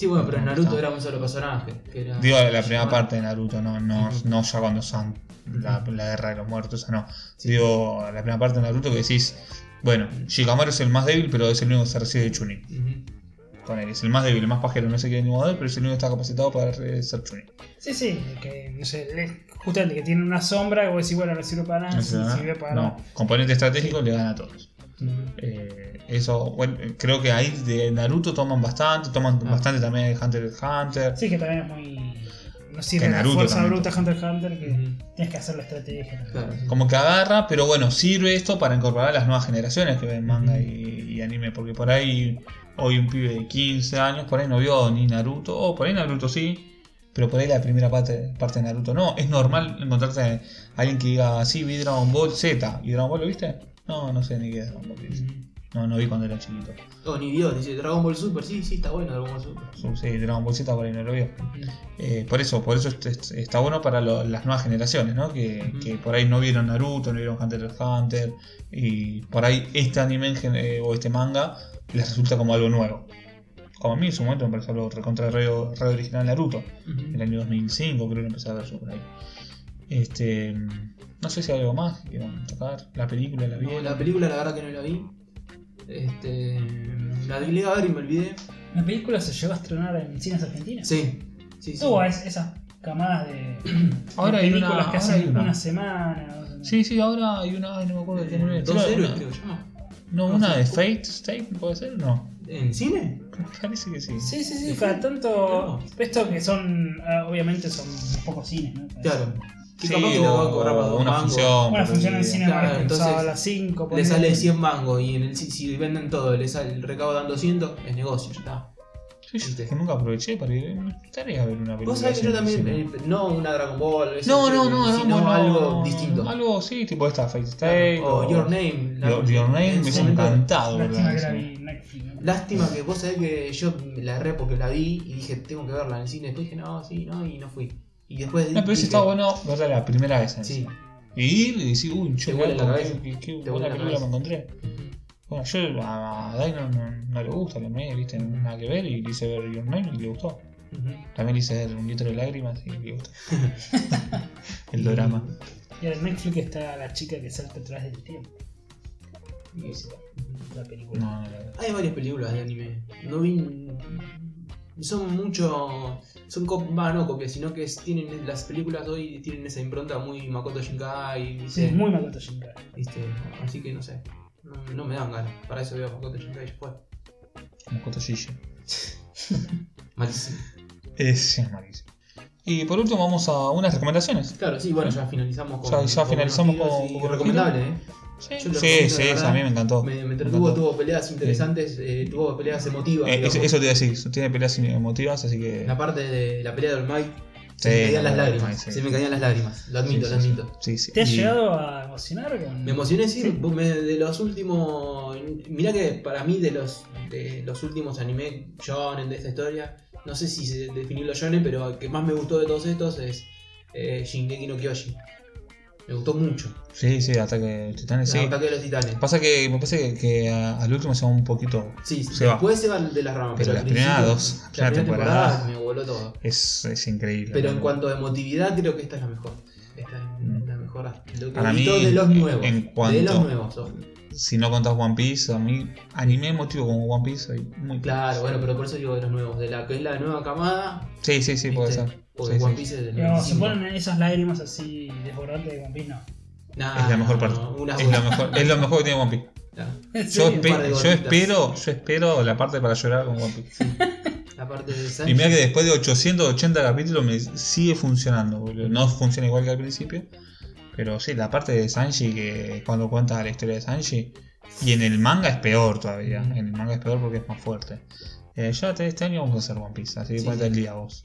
Sí, bueno, pero en Naruto era un solo personaje. Que era Digo la primera parte de Naruto, no, no, no ya cuando son la, la guerra de los muertos, esa no. Sí. Digo la primera parte de Naruto que decís, bueno, Shikamaru es el más débil, pero es el único que se recibe de Chunin. Con él, es el más débil, el más pajero, no sé qué ni modo, pero es el único que está capacitado para ser Chunin. Sí, sí, que no sé, justamente que tiene una sombra que vos decís, bueno, no sirve para nada, No sirve para. No, componente estratégico le gana a todos. Eh, eso, bueno, creo que ahí de Naruto toman bastante, toman Ah. bastante también de Hunter x Hunter. Sí, que también es muy. No sirve Que Naruto fuerza también. bruta Hunter x Hunter, que tienes que hacer la estrategia. Claro. Como que agarra, pero bueno, sirve esto para incorporar a las nuevas generaciones que ven manga y, y anime, porque por ahí hoy un pibe de 15 años, por ahí no vio ni Naruto, o por ahí Naruto sí, pero por ahí la primera parte, parte de Naruto no. Es normal encontrarte a alguien que diga, sí, vi Dragon Ball Z, ¿y Dragon Ball lo viste? No, no sé ni qué es Dragon Ball. dice. Ujú. No, no vi cuando era chiquito. Oh, ni vio, dice Dragon Ball Super, sí, sí, está bueno Dragon Ball Super. Su- Sí, Dragon Ball Z por ahí no lo vio. Ujú. Eh, por eso, por eso est- est- está bueno para lo- las nuevas generaciones, ¿no? Que, que por ahí no vieron Naruto, no vieron Hunter x Hunter, y por ahí este anime eh, o este manga les resulta como algo nuevo. Como a mí en su momento me pareció algo recontra re, re original Naruto, en el año 2005 creo que lo empecé a ver yo por ahí. Este, no sé si hay algo más que quieran tocar, la película, la No, vieron. la película la verdad que no la vi. Este. La vi a ver y me olvidé. ¿La película se llegó a estrenar en cines argentinos? Sí. Sí, sí. Tuvo es- esas camadas de, Ahora de hay películas una- que ahora hacen hay una. una semana. dos semanas. Sí, sí, ahora hay una, ay, no me acuerdo de qué nombre, Eh, Dos héroes, una- creo llama. No, No una sé. de Fate State, ¿puede ser? No. ¿En cine? Parece que sí. Sí, sí, sí, ¿Sí? cada tanto. Esto que son. ah, obviamente son pocos cines, ¿no? Claro. Que Sí, capaz que lo va a o cobrar para dos una mangos. función. Una función en cine Claro, entonces, a las 5. Le sale 100 mangos y en el, si, si venden todo, le sale el recaudan 200, es negocio, ya está. Sí, yo es que nunca aproveché para ir. Me gustaría ver una película. Vos sabés que yo también, eh, no una Dragon Ball, No, no, no, sino no, no, algo no, distinto. Algo, sí, tipo esta Fate State. O Your Name. la- Your, Your Name me momento- encantado. Lástima que la vi. Lástima que vos sabés que yo la erré porque la vi y dije, tengo que verla en el cine. Después dije, no, sí, no, y no fui. Y después No, pero ese está bueno verla la primera vez en Sí. Y ir y decir, uy, la qué, cabeza. qué, qué Te buena la película me encontré. Bueno, yo a, a Dai no, no, no le gusta, le me, viste, nada que ver y le hice ver Your Name y le gustó. También le hice ver un litro de lágrimas y le gustó. El drama. Y en Netflix está la chica que salta atrás del tiempo. Y- esa, La película. No, no, no. Hay varias películas de anime. No vi. Son mucho. Son cop bah, no copias, sino que es- tienen las películas hoy tienen esa impronta muy Makoto Shinkai. Sí, ¿viste? es muy Makoto Shinkai. ¿Viste? Así que no sé. No, no me dan ganas. Para eso veo a Makoto Shinkai y fue. Como Kotoshige. Malísimo. Es, es malísimo. Y por último vamos a unas recomendaciones. Claro, sí, bueno, ya finalizamos con. Ya- ya finalizamos Buenos con- Tiros y con recomendable, ¿eh? Sí, Yo lo sí, recomiendo, sí, la esa verdad. a mí me encantó. Me, me entretuvo, encantó. tuvo peleas interesantes, eh, tuvo peleas emotivas. Eh, eso, eso te iba a decir, tiene peleas emotivas, así que. La parte de la pelea del Mike. Se Sí, me caían la las lágrimas. Sí. Se me caían las lágrimas. Lo admito, Sí, lo sí, admito. Sí, sí. ¿Te has Y- llegado a emocionar con.? Me emocioné, sí, Sí. me- de los últimos. Mirá que para mí, de los, de los últimos anime shonen de esta historia, no sé si los shonen, pero el que más me gustó de todos estos es eh, Shingeki no Kyojin. Me gustó mucho. Sí, sí, Ataque de Titanes, sí. Ataque de los titanes. Pasa que me parece que, al último se va un poquito. Sí, se va. después se van de las ramas, Pero pero, las primeras dos, la primera primera temporada- temporada me voló todo. Es, es increíble. Pero en cuanto a emotividad, creo que esta es la mejor. Esta es la mejor. Lo Para mí, de los nuevos. en De los nuevos. Si no contás One Piece, a mí, anime emotivo como One Piece, soy muy. Claro, bueno, pero por eso digo de los nuevos. De la que es la nueva camada. Sí, sí, sí, puede ser. Porque Sí, One sí. Piece es del Digamos, se 95. ponen esas lágrimas así desbordantes de One Piece, no. Nah, Es la mejor parte. no, Es lo mejor, es lo mejor que tiene One Piece. Nah, ¿En Yo, espe- espero, yo espero la parte para llorar con One Piece. La parte de Sanji. Y mira que después de 880 capítulos me sigue funcionando, boludo. No funciona igual que al principio. Pero sí, la parte de Sanji, que cuando cuenta la historia de Sanji. Y en el manga es peor todavía. Mm. En el manga es peor porque es más fuerte. Eh, ya te- este año vamos a hacer One Piece, así que Sí, el día vos.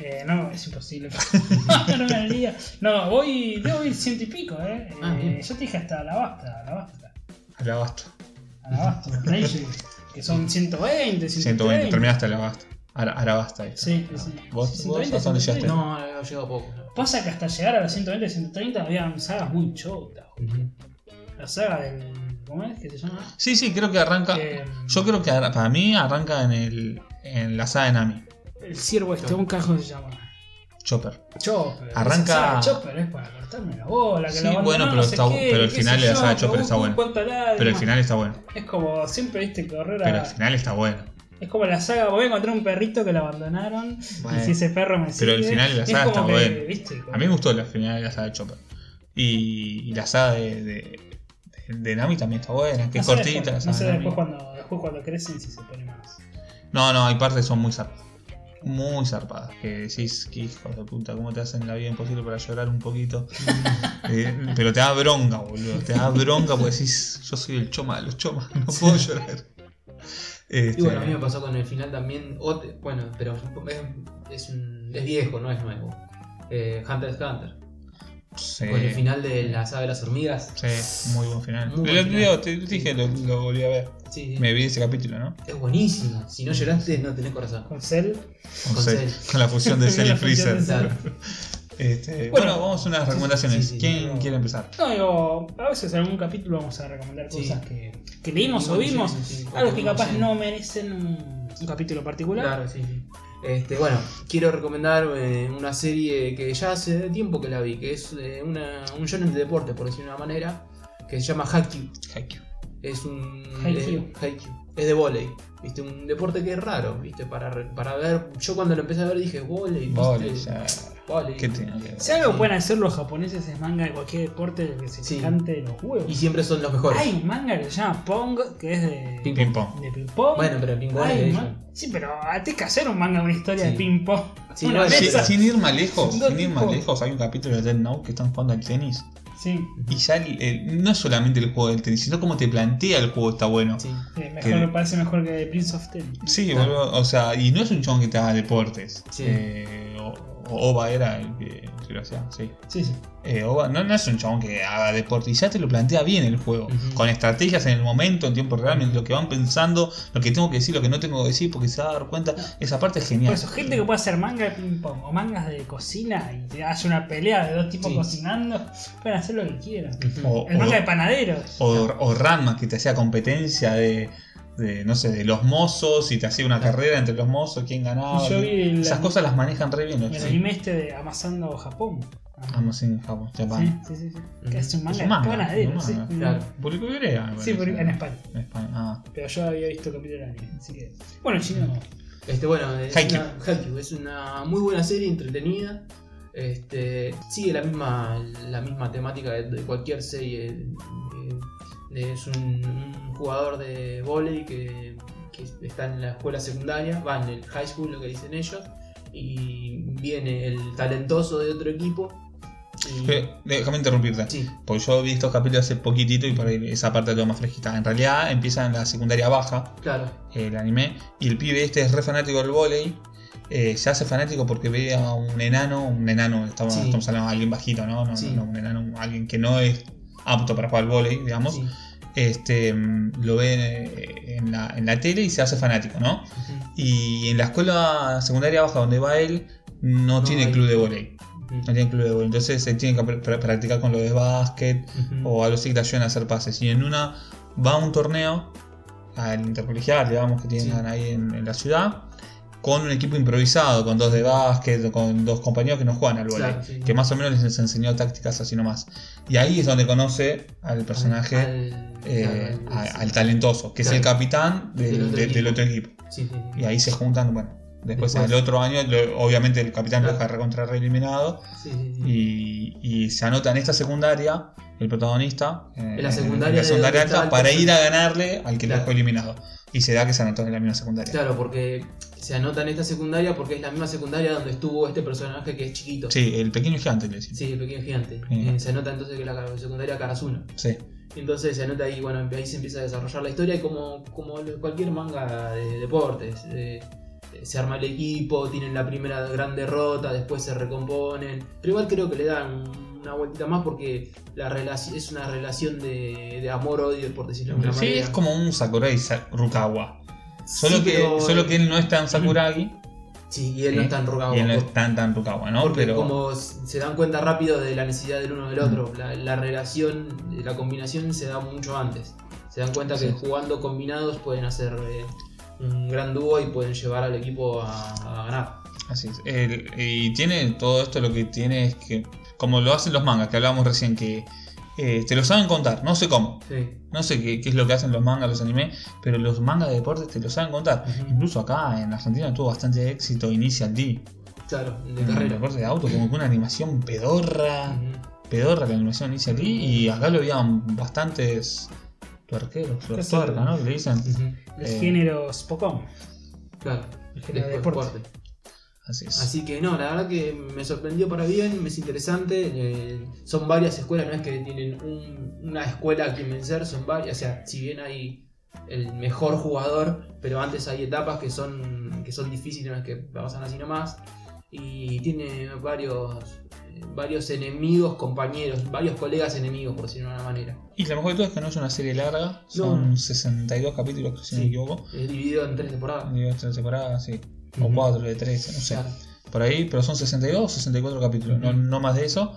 Eh, no, es imposible. no, no ganaría. No, voy, debo ir ciento y pico, ¿eh? Ah, eh yo te dije hasta Alabasta, Alabasta. Alabasta. Alabasta, Nation, que son 120, 130. 120, terminaste Alabasta. Está. Sí, sí, sí. ¿Vos- Sí, vos 120, hasta dónde 130. llegaste? No, he llegado poco. Pasa que hasta llegar a los 120, 130 había sagas muy chotas. Ujú. La saga del. ¿Cómo es que se llama? Sí, sí, creo que arranca. Eh, Yo creo que ara- para mí arranca en el en la saga de Nami. El ciervo este, un carajo se llama. Chopper. Chopper. Arranca- Chopper es para cortarme la bola. Que Sí, la bueno, pero no sé está- qué, pero el final de la saga Chopper está bueno. Pero el final está bueno. Es como siempre viste correr a. Pero el final está bueno. Es como la saga, voy a encontrar un perrito que lo abandonaron. Bueno. Y si ese perro me sigue. Pero el final de la saga está que, bueno. ¿viste? A mí me gustó la final de la saga de Chopper. Y, y la saga de, de, de Nami también está buena, que No es cortita. después, no sé después cuando, después cuando crecen si se pone más. No, no, hay partes que son muy zarpadas. Muy zarpadas. Que decís, que hijo de puta, cómo te hacen la vida imposible para llorar un poquito. Eh, pero te da bronca, boludo. Te da bronca porque decís, yo soy el choma de los chomas, no puedo llorar. Este, Y bueno, a mí me pasó con el final también. bueno, pero es, es, un- es viejo, no es nuevo. Eh, Hunter x Hunter. Sí, Con el final de la saga de las hormigas. sí, muy buen final. Muy buen final. digo, te te dije, lo, lo volví a ver. Sí, sí. Me vi ese capítulo, ¿no? Es buenísimo. Si no lloraste, no tenés corazón. Con Cell. Con, Con Cell, Cell. con la fusión de Cell y Freezer. Este, Bueno, bueno, vamos a unas recomendaciones. sí, sí, ¿Quién no. quiere empezar? No, digo, a veces en algún capítulo vamos a recomendar Sí. cosas que, que leímos o vimos. sí, sí, sí, algo que capaz no merecen un, un capítulo particular. Claro, sí, sí. Este, bueno, quiero recomendar eh, una serie que ya hace tiempo que la vi, que es eh, una, un shonen de deporte, por decirlo de una manera, que se llama Haikyuu. Haikyuu. Es un. Haikyuu. Es, de volei. ¿Viste? Un deporte que es raro, ¿viste? Para, re- para ver. Yo cuando lo empecé a ver dije, volei, ¿viste? Ya. ¿Qué tiene que ver? Si algo Sí. pueden hacer los japoneses es manga de cualquier deporte que se Sí. cante de los huevos. Y siempre son los mejores. Hay un manga que se llama Pong, que es de Ping Ping pong. de ping pong. Bueno, pero ping pong Hay es de un ellos. ma- Sí, pero tienes que hacer un manga, una historia Sí. de ping pong. Sí, una bueno, Sí, mesa. sin ir más lejos, Dos sin ir más tipos. lejos, hay un capítulo de Dead Note que están jugando al tenis. Sí, Y ya el- el- no es solamente el juego del tenis, sino cómo te plantea el juego está bueno. Sí. sí, mejor, Que- me parece mejor que Prince of Tennis. Sí, boludo, o sea, y no es un chabón que te haga deportes. Sí. Eh, o, o Oba era el que, que lo hacía, sí. Sí, sí. Eh, Oba no, no es un chabón que haga deporte, y ya te lo plantea bien el juego, con estrategias en el momento, en tiempo real, lo que van pensando, lo que tengo que decir, lo que no tengo que decir, porque se va a dar cuenta, esa parte es Por genial. eso, gente que puede hacer manga de ping pong o mangas de cocina y te hace una pelea de dos tipos Sí. cocinando, pueden hacer lo que quieran. O, El manga de panaderos. o, o Ranma, que te hacía competencia de, de, no sé, de los mozos, y te hacía una Claro. carrera entre los mozos, quién ganaba. Yo vi el- Esas cosas las manejan re bien los El anime este de Amasando Japón. En Japón, Sí, Japón. sí, sí. sí. Que es un manga Es un manga, de un sí. manga. Claro. Ibrea, Sí, parece. en España. En España, ah. Pero yo había visto capítulo del anime, así que. Bueno, chino. Este, bueno, es Haikyuu. una, Haikyuu, es una muy buena serie, entretenida. Este, sigue la misma, la misma temática de, de cualquier serie. Eh, es un, un jugador de volei que, que está en la escuela secundaria, va en el high school, lo que dicen ellos, y viene el talentoso de otro equipo. y- Pero, déjame interrumpirte. sí, Porque yo vi estos capítulos hace poquitito y por ahí esa parte la tengo más fresquita. En realidad empieza en la secundaria baja, claro. el anime, y el pibe este es re fanático del volei. eh, se hace fanático porque ve a un enano, un enano, estamos, Sí. estamos hablando de alguien bajito, ¿no? No, Sí. no, un enano, alguien que no es apto para jugar al volei, digamos. Sí. Este, mm, lo ve eh, en la, en la tele y se hace fanático, ¿no? Y en la escuela secundaria baja donde va él, no, No tiene hay. club de volei. No tiene club de volei. Entonces se tiene que pr- pr- practicar con lo de básquet o algo así que te ayuden a hacer pases. Y en una va a un torneo, al intercolegial, digamos, que tienen Sí. ahí en, en la ciudad, con un equipo improvisado, con dos de básquet, con dos compañeros que no juegan al volei. Claro, sí. Que más o menos les enseñó tácticas así nomás. Y ahí es donde conoce al personaje. Al- eh, al talentoso, que es el capitán del, Del otro de- del equipo. otro equipo. Sí, sí, sí. Y ahí se juntan, bueno, después, Después. el otro año, lo- obviamente el capitán lo Claro. deja recontra reeliminado y, y se anota en esta secundaria el protagonista eh, En la secundaria en la secundaria alta para ir a ganarle al que lo dejó eliminado. Y se da que se anotó en la misma secundaria. Claro, porque se anota en esta secundaria porque es la misma secundaria donde estuvo este personaje que es chiquito. Sí, el pequeño gigante le decimos. Sí, el pequeño gigante. Sí. Eh, se anota entonces que la secundaria Karasuno. Sí. Entonces se anota ahí, bueno, ahí se empieza a desarrollar la historia y como, como cualquier manga de deportes. eh, se arma el equipo, tienen la primera gran derrota, después se recomponen. Pero igual creo que le dan una vueltita más porque la relación es una relación de, de amor-odio, por decirlo de alguna Sí, manera. es como un Sakurai Sa- Rukawa. Solo, Sí, que, pero- solo que él no es tan Sakuragi Sí, y él no Sí, está enrugado. y él no es tan tan Rukawa, ¿no? Porque Pero como se dan cuenta rápido de la necesidad del uno del otro, la, la relación, la combinación se da mucho antes. Se dan cuenta que Sí. jugando combinados pueden hacer eh, un gran dúo y pueden llevar al equipo a, a ganar. Así es. El- y tiene todo esto lo que tiene es que, como lo hacen los mangas, que hablábamos recién, que eh, te lo saben contar, no sé cómo. Sí. No sé qué, qué es lo que hacen los mangas, los animes, pero los mangas de deportes te lo saben contar. Incluso acá en Argentina tuvo bastante éxito Initial D. Claro, de En carrera. deporte de auto, como que una animación pedorra. Pedorra la animación Initial D. Y acá lo habían bastantes tuerqueros, ¿Qué es tuerca, el- ¿no? Que le dicen. El Eh, género Spokon. Claro. El género de deporte. Así es. Así que no, la verdad que me sorprendió para bien, es interesante. eh, son varias escuelas, no es que tienen un- una escuela a quien vencer, son varias. O sea, si bien hay el mejor jugador, pero antes hay etapas que son, que son difíciles, no es que pasan así nomás. Y tiene varios, varios enemigos, compañeros, varios colegas enemigos, por decirlo de una manera. Y lo mejor de todo es que no es una serie larga, son No. 62 capítulos, si no me Sí. equivoco. Es dividido en tres temporadas. Digo, esta temporada, sí. O Ujú. 4 de 13, no sé. Claro. Por ahí, pero son 62 o 64 capítulos, no, no más de eso.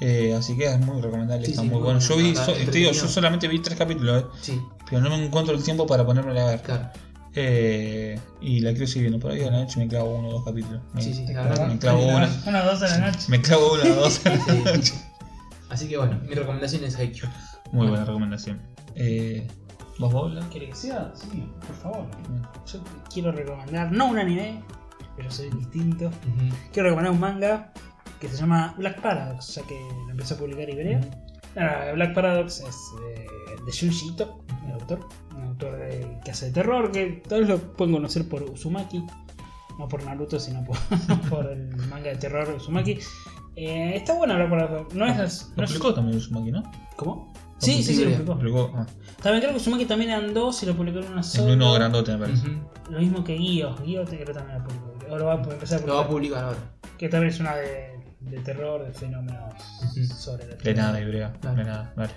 Eh, así que es muy recomendable, Sí, está sí, muy bueno. Yo vi, so- te digo, yo solamente vi 3 capítulos, eh, Sí, pero no me encuentro el tiempo para ponérmela a ver. claro. Eh, y la quiero seguir viendo por ahí a la noche me clavo uno o dos capítulos. Me, Sí, sí, verdad clavas- me clavo una. Una dos a la noche. Me clavo una o dos a la noche. Así que bueno, mi recomendación es Haikyuu. Muy buena recomendación. Eh, ¿Vos? ¿Quiere que siga? Sí, por favor. Yo quiero recomendar, no un anime, pero soy distinto. Quiero recomendar un manga que se llama Black Paradox, ya que lo empezó a publicar Iberia. Ah, Black Paradox es eh, de Junji Ito, el autor. Un autor de- que hace de terror, que tal vez lo pueden conocer por Uzumaki. No por Naruto, sino por, por el manga de terror Uzumaki. Eh, está bueno Black Paradox. No es... Lo no es- publicó también Uzumaki, ¿no? ¿Cómo? Sí, sí, sí, lo publicó. Publicó. Ah, También creo que Uzumaki también eran dos y lo publicó en una en sola. uno grandote, me parece. Lo mismo que Guío. Guío creo que también lo publicó. Ahora va a empezar a Lo va a publicar. publicar ahora. Que también es una de, de terror, de fenómenos Ujú. sobre la De nada, Ibrea. Claro. De nada, vale.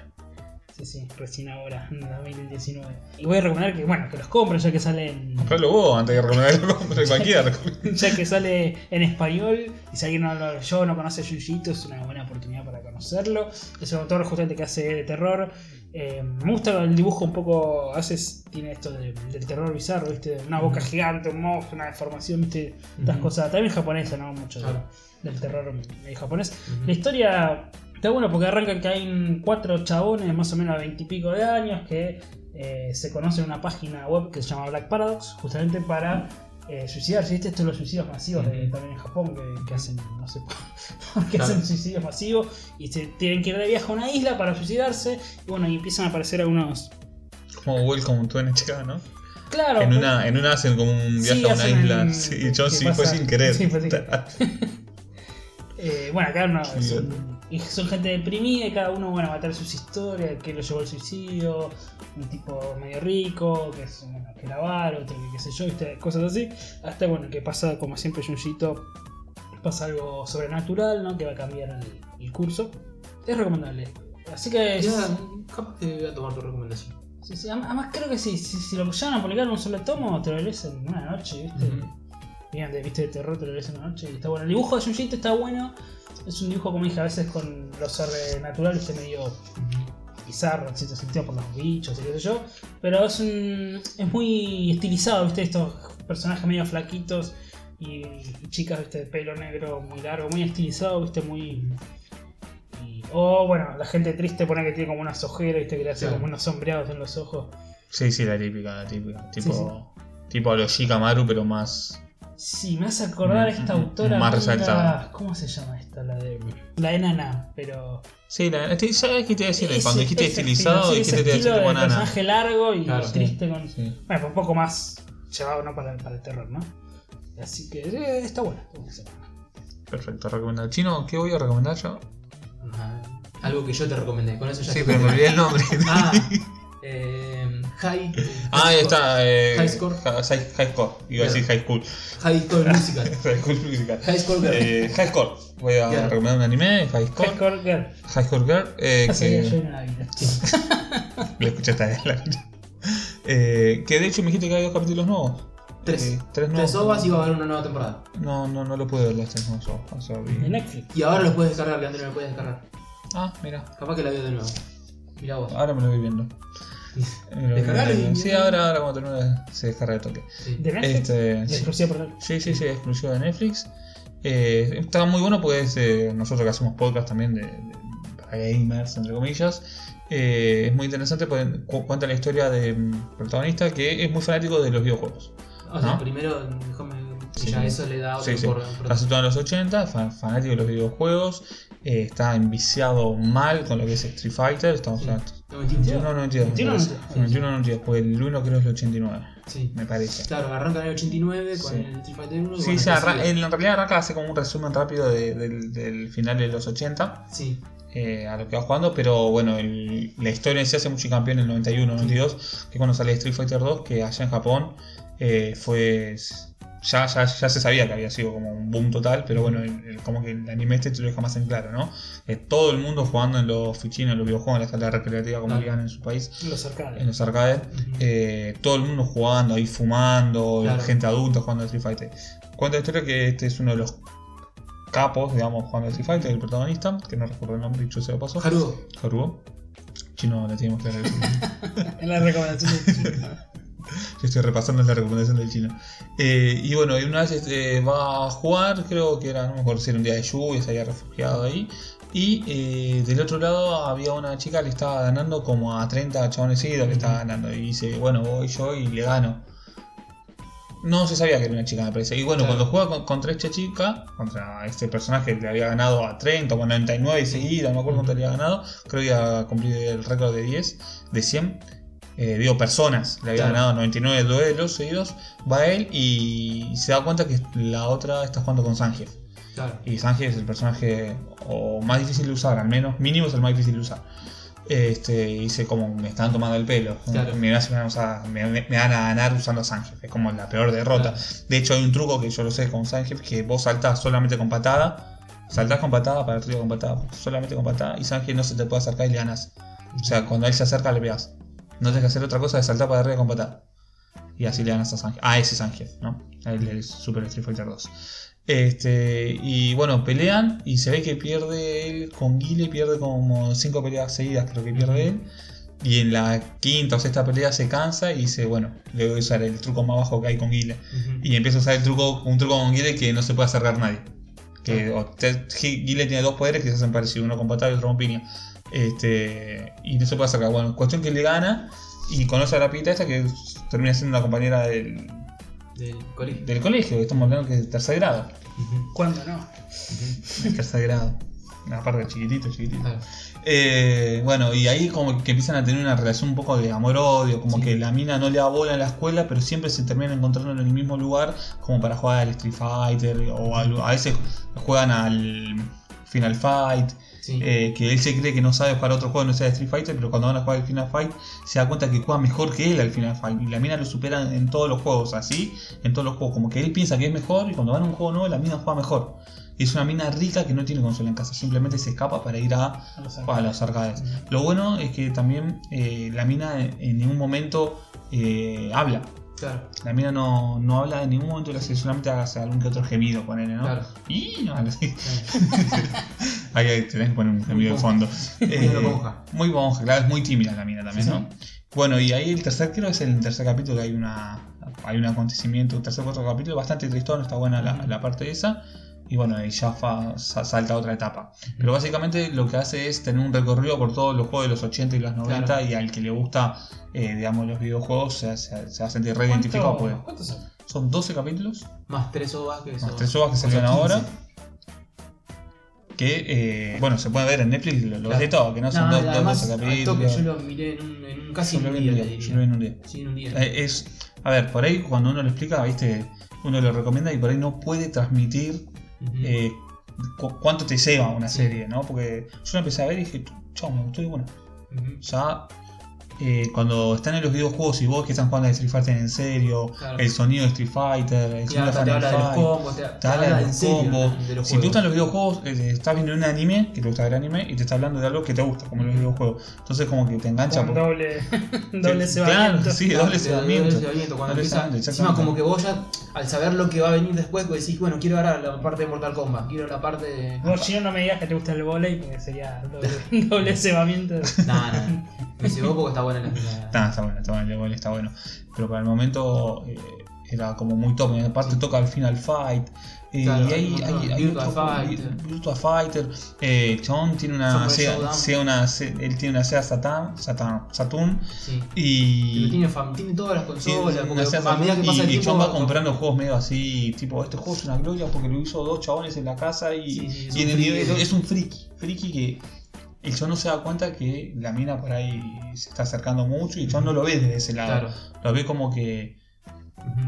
Sí, sí, recién ahora, en 2019. Y voy a recomendar que, bueno, que los compren ya que salen. Compralo vos antes de recomendarlo compre cualquiera. Ya que sale en español, y si alguien no lo yo no conoce a Junjito, es una buena oportunidad para conocerlo. Es un autor justamente que hace de terror. Eh, me gusta el dibujo un poco, a veces tiene esto de- del terror bizarro, ¿viste? Una boca gigante, un monstruo, una deformación, ¿viste? Estas cosas, también japonesa, ¿no? Mucho de- del terror japonés. Ujú. La historia está buena porque arranca que hay cuatro chabones, más o menos de veintipico de años, que eh, se conocen en una página web que se llama Black Paradox, justamente para eh, suicidarse. ¿Viste? Estos son los suicidios masivos de- también en Japón, que, que hacen, no sé por qué Claro. hacen suicidios masivos y se tienen que ir de viaje a una isla para suicidarse. Y bueno, y empiezan a aparecer algunos. Como Welcome to NHK, ¿no? Claro, En una, en una hacen como un viaje Sí, a una isla. un- Sí, yo sí fue sin querer. sí, fue sin querer. Eh, bueno, acá no, son, y son gente deprimida y cada uno bueno, va a tener sus historias, que lo llevó al suicidio, un tipo medio rico, que es bueno, que era avaro, otro que qué sé yo, ¿viste? cosas así. Hasta bueno, que pasa, como siempre, Junjito, pasa algo sobrenatural, ¿no? Que va a cambiar el, el curso. Es recomendable. Así que es- Ya, capaz que voy a tomar tu recomendación. sí, sí, además creo que sí, si, si lo llevan a publicar en un solo tomo, te lo lees en una noche, ¿viste? Ujú. Bien, de viste de terror te lo lees en una noche y está bueno. El dibujo de Junjito está bueno. Es un dibujo, como dije, a veces con los sobrenaturales este medio bizarro en cierto sentido por los bichos y qué sé yo. Pero es un. es muy estilizado, viste, estos personajes medio flaquitos y, y chicas, viste, de pelo negro muy largo, muy estilizado, viste, muy. y- o bueno, la gente triste pone que tiene como unas ojeras, viste, que le hace como unos sombreados en los ojos. Sí, sí, la típica, la típica. Tipo, Sí, tipo a los Shikamaru, pero más. Sí, me hace acordar a esta autora. más resaltada. ¿Cómo se llama esta? La de. La enana, pero. Sí, la, este- ¿sabes qué te iba a decir? Ese- Cuando dijiste estilizado, estilo, sí, dijiste te iba a estilo decir de personaje largo y Claro. triste con. Sí. Bueno, pues un poco más llevado ¿no? para, para el terror, ¿no? Así que eh, está manga. Perfecto, recomendado. Chino, ¿qué voy a recomendar yo? Ah, Algo que yo te recomendé, con eso ya Sí, pero me olvidé el nombre. Ah, eh, High. Ah, ahí está. Eh, High Score. High, high Score. Iba a decir High School. High Score Musical. High School Musical. High Score Girl. Eh, high Score. Voy a Girl. recomendar un anime, High Score. Hardcore Girl. High Score Girl. Eh, sería yo que en la vida. lo escuchaste a él. Eh, que de hecho me dijiste que hay dos capítulos nuevos. Tres. Eh, tres nuevos. Tres ovas y va a haber una nueva temporada. No, no, no lo pude ver las tres nuevos ovas. o sea, vi- De Netflix. Y ahora los puedes descargar, Leandro, lo puedes descargar. Ah, mira. Capaz que la veo de nuevo. Mira vos. Ahora me lo voy viendo. Descargalo y- Sí, ahora, ahora cuando termine se descarga de toque. Sí. ¿De Netflix? Este, sí. Exclusiva por Netflix. Sí, sí, sí, exclusivo de Netflix. Eh, está muy bueno porque es, eh, nosotros que hacemos podcast también de, de- para gamers, entre comillas. eh, es muy interesante porque cu- cuenta la historia del protagonista que es muy fanático de los videojuegos. O sea, ¿No? primero, déjame. Sí. Ya eso le da otro Sí, sí. por. por- en los 80, fa- fanático de los videojuegos. Eh, está enviciado mal con lo que es Street Fighter. Estamos Sí. hablando. 91. 91 92. 91, 92. 91 92. Pues el 1 creo es el 89, Sí. me parece. Claro, arranca en el 89 con Sí. el Street Fighter 1. y Sí, se en realidad arranca hace como un resumen rápido de- del, del final de los 80. Sí. eh, a lo que va jugando, pero bueno, el- la historia sí hace mucho campeón en el 91, 92, que cuando sale Street Fighter 2, que allá en Japón eh, fue. Ya, ya, ya se sabía que había sido como un boom total, pero bueno, el- el- como que el anime este te lo deja más en claro, ¿no? Eh, todo el mundo jugando en los fichines, en los videojuegos, en la sala recreativa, como digan en su país, Los en arcades. los arcades, Ujú. eh, todo el mundo jugando ahí, fumando, Claro. gente adulta jugando a Street Fighter. Cuenta la historia que este es uno de los capos, digamos, jugando a Street Fighter, el protagonista, que no recuerdo el nombre, dicho se lo pasó. Haruo. Haruo. Chino la teníamos que ver. En la recomendación Yo estoy repasando la recomendación del chino. Eh, y bueno, y una vez este, va a jugar, creo que era, no me acuerdo si era un día de lluvia, se había refugiado ahí. Y eh, del otro lado había una chica que le estaba ganando como a 30 chabones seguidos que estaba ganando. Y dice, bueno, voy yo y le gano. No se sabía que era una chica, me parece. Y bueno, Claro. cuando juega con- contra esta chica, contra este personaje que le había ganado a 30 o a 99 seguidas, no me acuerdo cuánto le había ganado, creo que había cumplido el récord de 10, de 100. Eh, digo, personas, le había Claro. ganado 99 duelos seguidos. Va él y se da cuenta que la otra está jugando con Sanjeev. Claro. Y Sanji es el personaje o más difícil de usar, al menos mínimo es el más difícil de usar. Este, y dice como me están tomando el pelo. Claro. Me, van a usar- me- me- me van a ganar usando a Sanji. Es como la peor derrota. De hecho hay un truco que yo lo sé con Sanji, que vos saltás solamente con patada. Saltás con patada, para arriba con patada, solamente con patada. Y Sanji no se te puede acercar y le ganas. O sea, cuando él se acerca le pegas. No tienes que hacer otra cosa de saltar para arriba con patada. Y así le ganas a Sanji. Ah, ese Sanji, ¿no? El Super Street Fighter 2. Este, y bueno, pelean y se ve que pierde él con Guile, pierde como 5 peleas seguidas, creo que pierde él. Y en la quinta o sexta pelea se cansa y dice, bueno, le voy a usar el truco más bajo que hay con Guile. Y empieza a usar el truco, un truco con Guile que no se puede acercar nadie. Que Guile tiene dos poderes que se hacen parecidos, uno con patada y otro con piña. Este, y no se puede acercar. Bueno, cuestión que le gana y conoce a la pita esta que termina siendo una compañera del, Del colegio. del colegio, que estamos hablando que es tercer grado. ¿Cuándo no? El tercer grado. Aparte chiquitito, chiquitito. Claro. Eh, bueno, y ahí como que empiezan a tener una relación un poco de amor-odio, como Sí. que la mina no le da bola en la escuela, pero siempre se terminan encontrando en el mismo lugar como para jugar al Street Fighter, o a veces juegan al Final Fight, Sí. eh, que él se cree que no sabe jugar otro juego, no sea Street Fighter, pero cuando van a jugar al Final Fight se da cuenta que juega mejor que él al Final Fight, y la mina lo supera en, todos los juegos, así, en todos los juegos, como que él piensa que es mejor, y cuando van a un juego nuevo la mina juega mejor. Es una mina rica que no tiene consola en casa, simplemente se escapa para ir a A los a los arcades. Lo bueno es que también eh, la mina en, ningún momento eh, habla. Claro. La mina no, no habla en ningún momento, solamente hace algún que otro gemido, ponele, ¿no? Claro. Y no, claro. ahí, ahí tenés que poner un gemido de fondo. Muy Eh, muy monja, claro, es muy tímida la mina también, Sí, ¿no? Bueno, y ahí el tercer, creo que es el tercer capítulo, que hay una hay un acontecimiento, un tercer cuarto capítulo, bastante tristón, está buena la, la parte esa. Y bueno, ahí ya fa- sa- salta a otra etapa. Pero básicamente lo que hace es tener un recorrido por todos los juegos de los 80 y los 90 Claro. y al que le gusta, eh, digamos, los videojuegos se, se- se va a sentir reidentificado. Pues. ¿Cuántos son? Son 12 capítulos, Más tres ovas que más son- 3 ovas que o salieron 15. ahora. Que, eh, bueno, se puede ver en Netflix, lo, lo ves de todo, que no son No, dos, dos, además, 12 al capítulos. yo lo miré en un, en un casi Yo en lo un día, yo lo vi en un día. Sí, en un día. Eh, es, a ver, por ahí cuando uno lo explica, viste, uno lo recomienda y por ahí no puede transmitir eh, cu- cuánto te lleva una Sí. serie, ¿no? Porque yo la empecé a ver y dije, chao, me gustó y bueno, ya eh, cuando están en los videojuegos y vos que están jugando a Street Fighter en serio, Claro. el sonido de Street Fighter, el sonido de hasta te Final habla de los Fight, combos, te, te habla de en los combos. de los Si te gustan los videojuegos, eh, estás viendo un anime, que te gusta ver anime, y te está hablando de algo que te gusta, como los videojuegos. Entonces como que te engancha. Con porque- doble, doble cebamiento. Claro, sí, Claro, doble cebamiento. doble cebamiento, Cuando empieza, encima como que vos ya, al saber lo que va a venir después, vos decís, bueno, quiero ahora la parte de Mortal Kombat, quiero la parte de... Vos, Gino, no me digas que te gusta el volei porque sería doble, doble cebamiento. Nah, nah, me porque está buena la... la- Nah, está bueno, está bueno, el está bueno. Pero para el momento eh, era como muy top. Y aparte toca el Final Fight. eh, Claro, y hay, hay hay, Virtua Fighter. Vir- Virtua Fighter. Eh, Chabón tiene una Sega. Sega una, él tiene una Sega Saturn, Saturn, Saturn Sí. Y tiene, tiene todas las tiene consolas, una porque Sega a medida que pasa el y, tiempo... Chabón va comprando juegos medio así, tipo, este juego es una gloria porque lo hizo dos chabones en la casa y, Sí, sí, es y en un el nivel- friki. es un friki, friki que el chabón no se da cuenta que la mina por ahí se está acercando mucho y el chabón no lo ve desde ese lado. Claro. Lo ve como que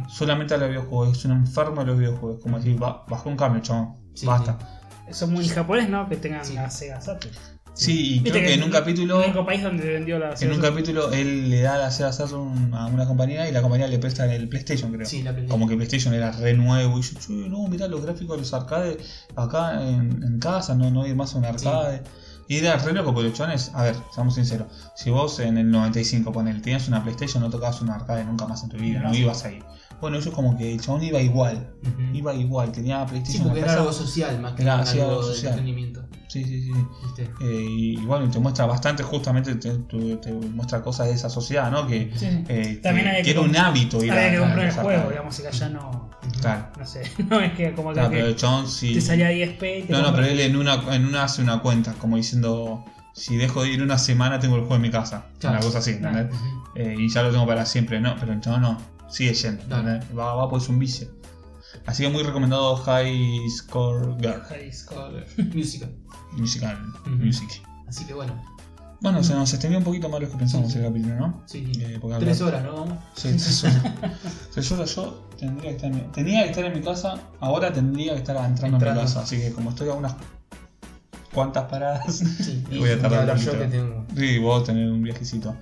solamente a los videojuegos, es un enfermo de los videojuegos. Como decir, ba- bajó un cambio, chabón. Sí, Basta. Eso es muy japonés, ¿no? Que tengan Sí. la Sega Saturn. Sí, y creo que en un capítulo. El único país donde vendió la En Sega un Saturn. capítulo él le da la Sega Saturn a una compañía y la compañía le presta el PlayStation, creo. Sí, la. Como que PlayStation era re nuevo y yo, no, mirá los gráficos de los arcades acá en, en casa, no, no ir más a un arcade. Y era re loco porque los chones, a ver, seamos sinceros, si vos en el 95 ponele, tenías una PlayStation, no tocabas un arcade nunca más en tu vida, no, No. ibas ahí. Bueno, eso como que el chabón iba igual, iba igual, tenía Sí, PlayStation porque en era algo social más que Era, algo sí, algo de social. entretenimiento. Sí, sí, sí. ¿viste? Eh, y, y bueno, te muestra bastante, justamente te, te- te muestra cosas de esa sociedad, ¿no? Que, Sí, eh, También que- que era un hábito ir Había a- que comprar el juego, digamos, que allá no. Claro. No sé, no es que como Claro, pero que el chabón sí. te salía 10p y te No, no, pero él en una, en una hace una cuenta, como diciendo, si dejo de ir una semana tengo el juego en mi casa. Claro. Una cosa así, ¿entendés? Eh, y ya lo tengo para siempre, no, pero el chabón no, sigue yendo, Claro. Va, va, pues es un vicio. Así que muy recomendado High Score Girl, High Score. Música. Musical, Ujú. Music. Así que bueno. Bueno, se nos extendió un poquito más lo que pensamos Sí. el capítulo, ¿no? Sí. Eh, Tres hablar- horas, ¿no? Vamos. Sí, tres horas. Tres horas yo tendría que estar en mi, tenía que estar en mi casa, ahora tendría que estar entrando, a mi Entrando. casa, así que como estoy a unas cuantas paradas, Sí. Y Voy a tardar yo poquito. que tengo. sí, vos tener un viajecito.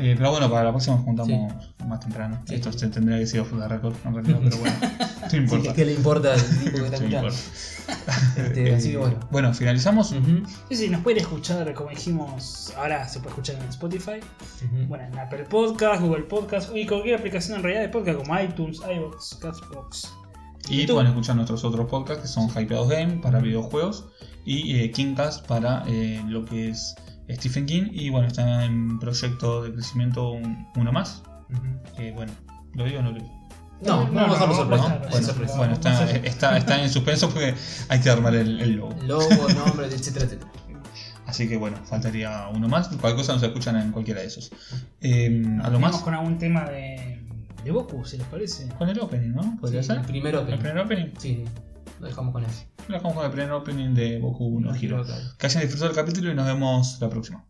Eh, pero bueno, para la próxima nos juntamos más temprano. Sí. Esto se tendría que ser off the record, en realidad, pero bueno, no Sí, importa. que- ¿Qué le importa al tipo que está importa. Este, así que bueno. Bueno, finalizamos. Ujú. Sí, sí, nos pueden escuchar, como dijimos, ahora se puede escuchar en Spotify, bueno, en Apple Podcast, Google Podcast y cualquier aplicación en realidad de podcast como iTunes, iVoox, Castbox. Y tú? pueden escuchar nuestros otros podcasts que son Hypeados Game para videojuegos y eh, Kingcast para eh, lo que es Stephen King. Y bueno, está en proyecto de crecimiento un- uno más. Ujú. Que bueno, ¿lo digo o no lo digo? No, No, vamos a dejarlo no, sorpresa. no, ¿No? no, Bueno, sorpresa. bueno está, está, está en suspenso porque hay que armar el, el logo. Logo, nombre, etcétera, etcétera. Así que bueno, faltaría uno más. Cualquier cosa nos escuchan en cualquiera de esos. Eh, ¿A lo Vamos más? con algún tema de, de Goku, si les parece. Con el opening, ¿no? ¿Podría Sí, ser? El primero ¿El primer opening? Sí. Lo dejamos con eso. Lo dejamos con el primer opening de Boku no Hero. Que hayan disfrutado el capítulo y nos vemos la próxima.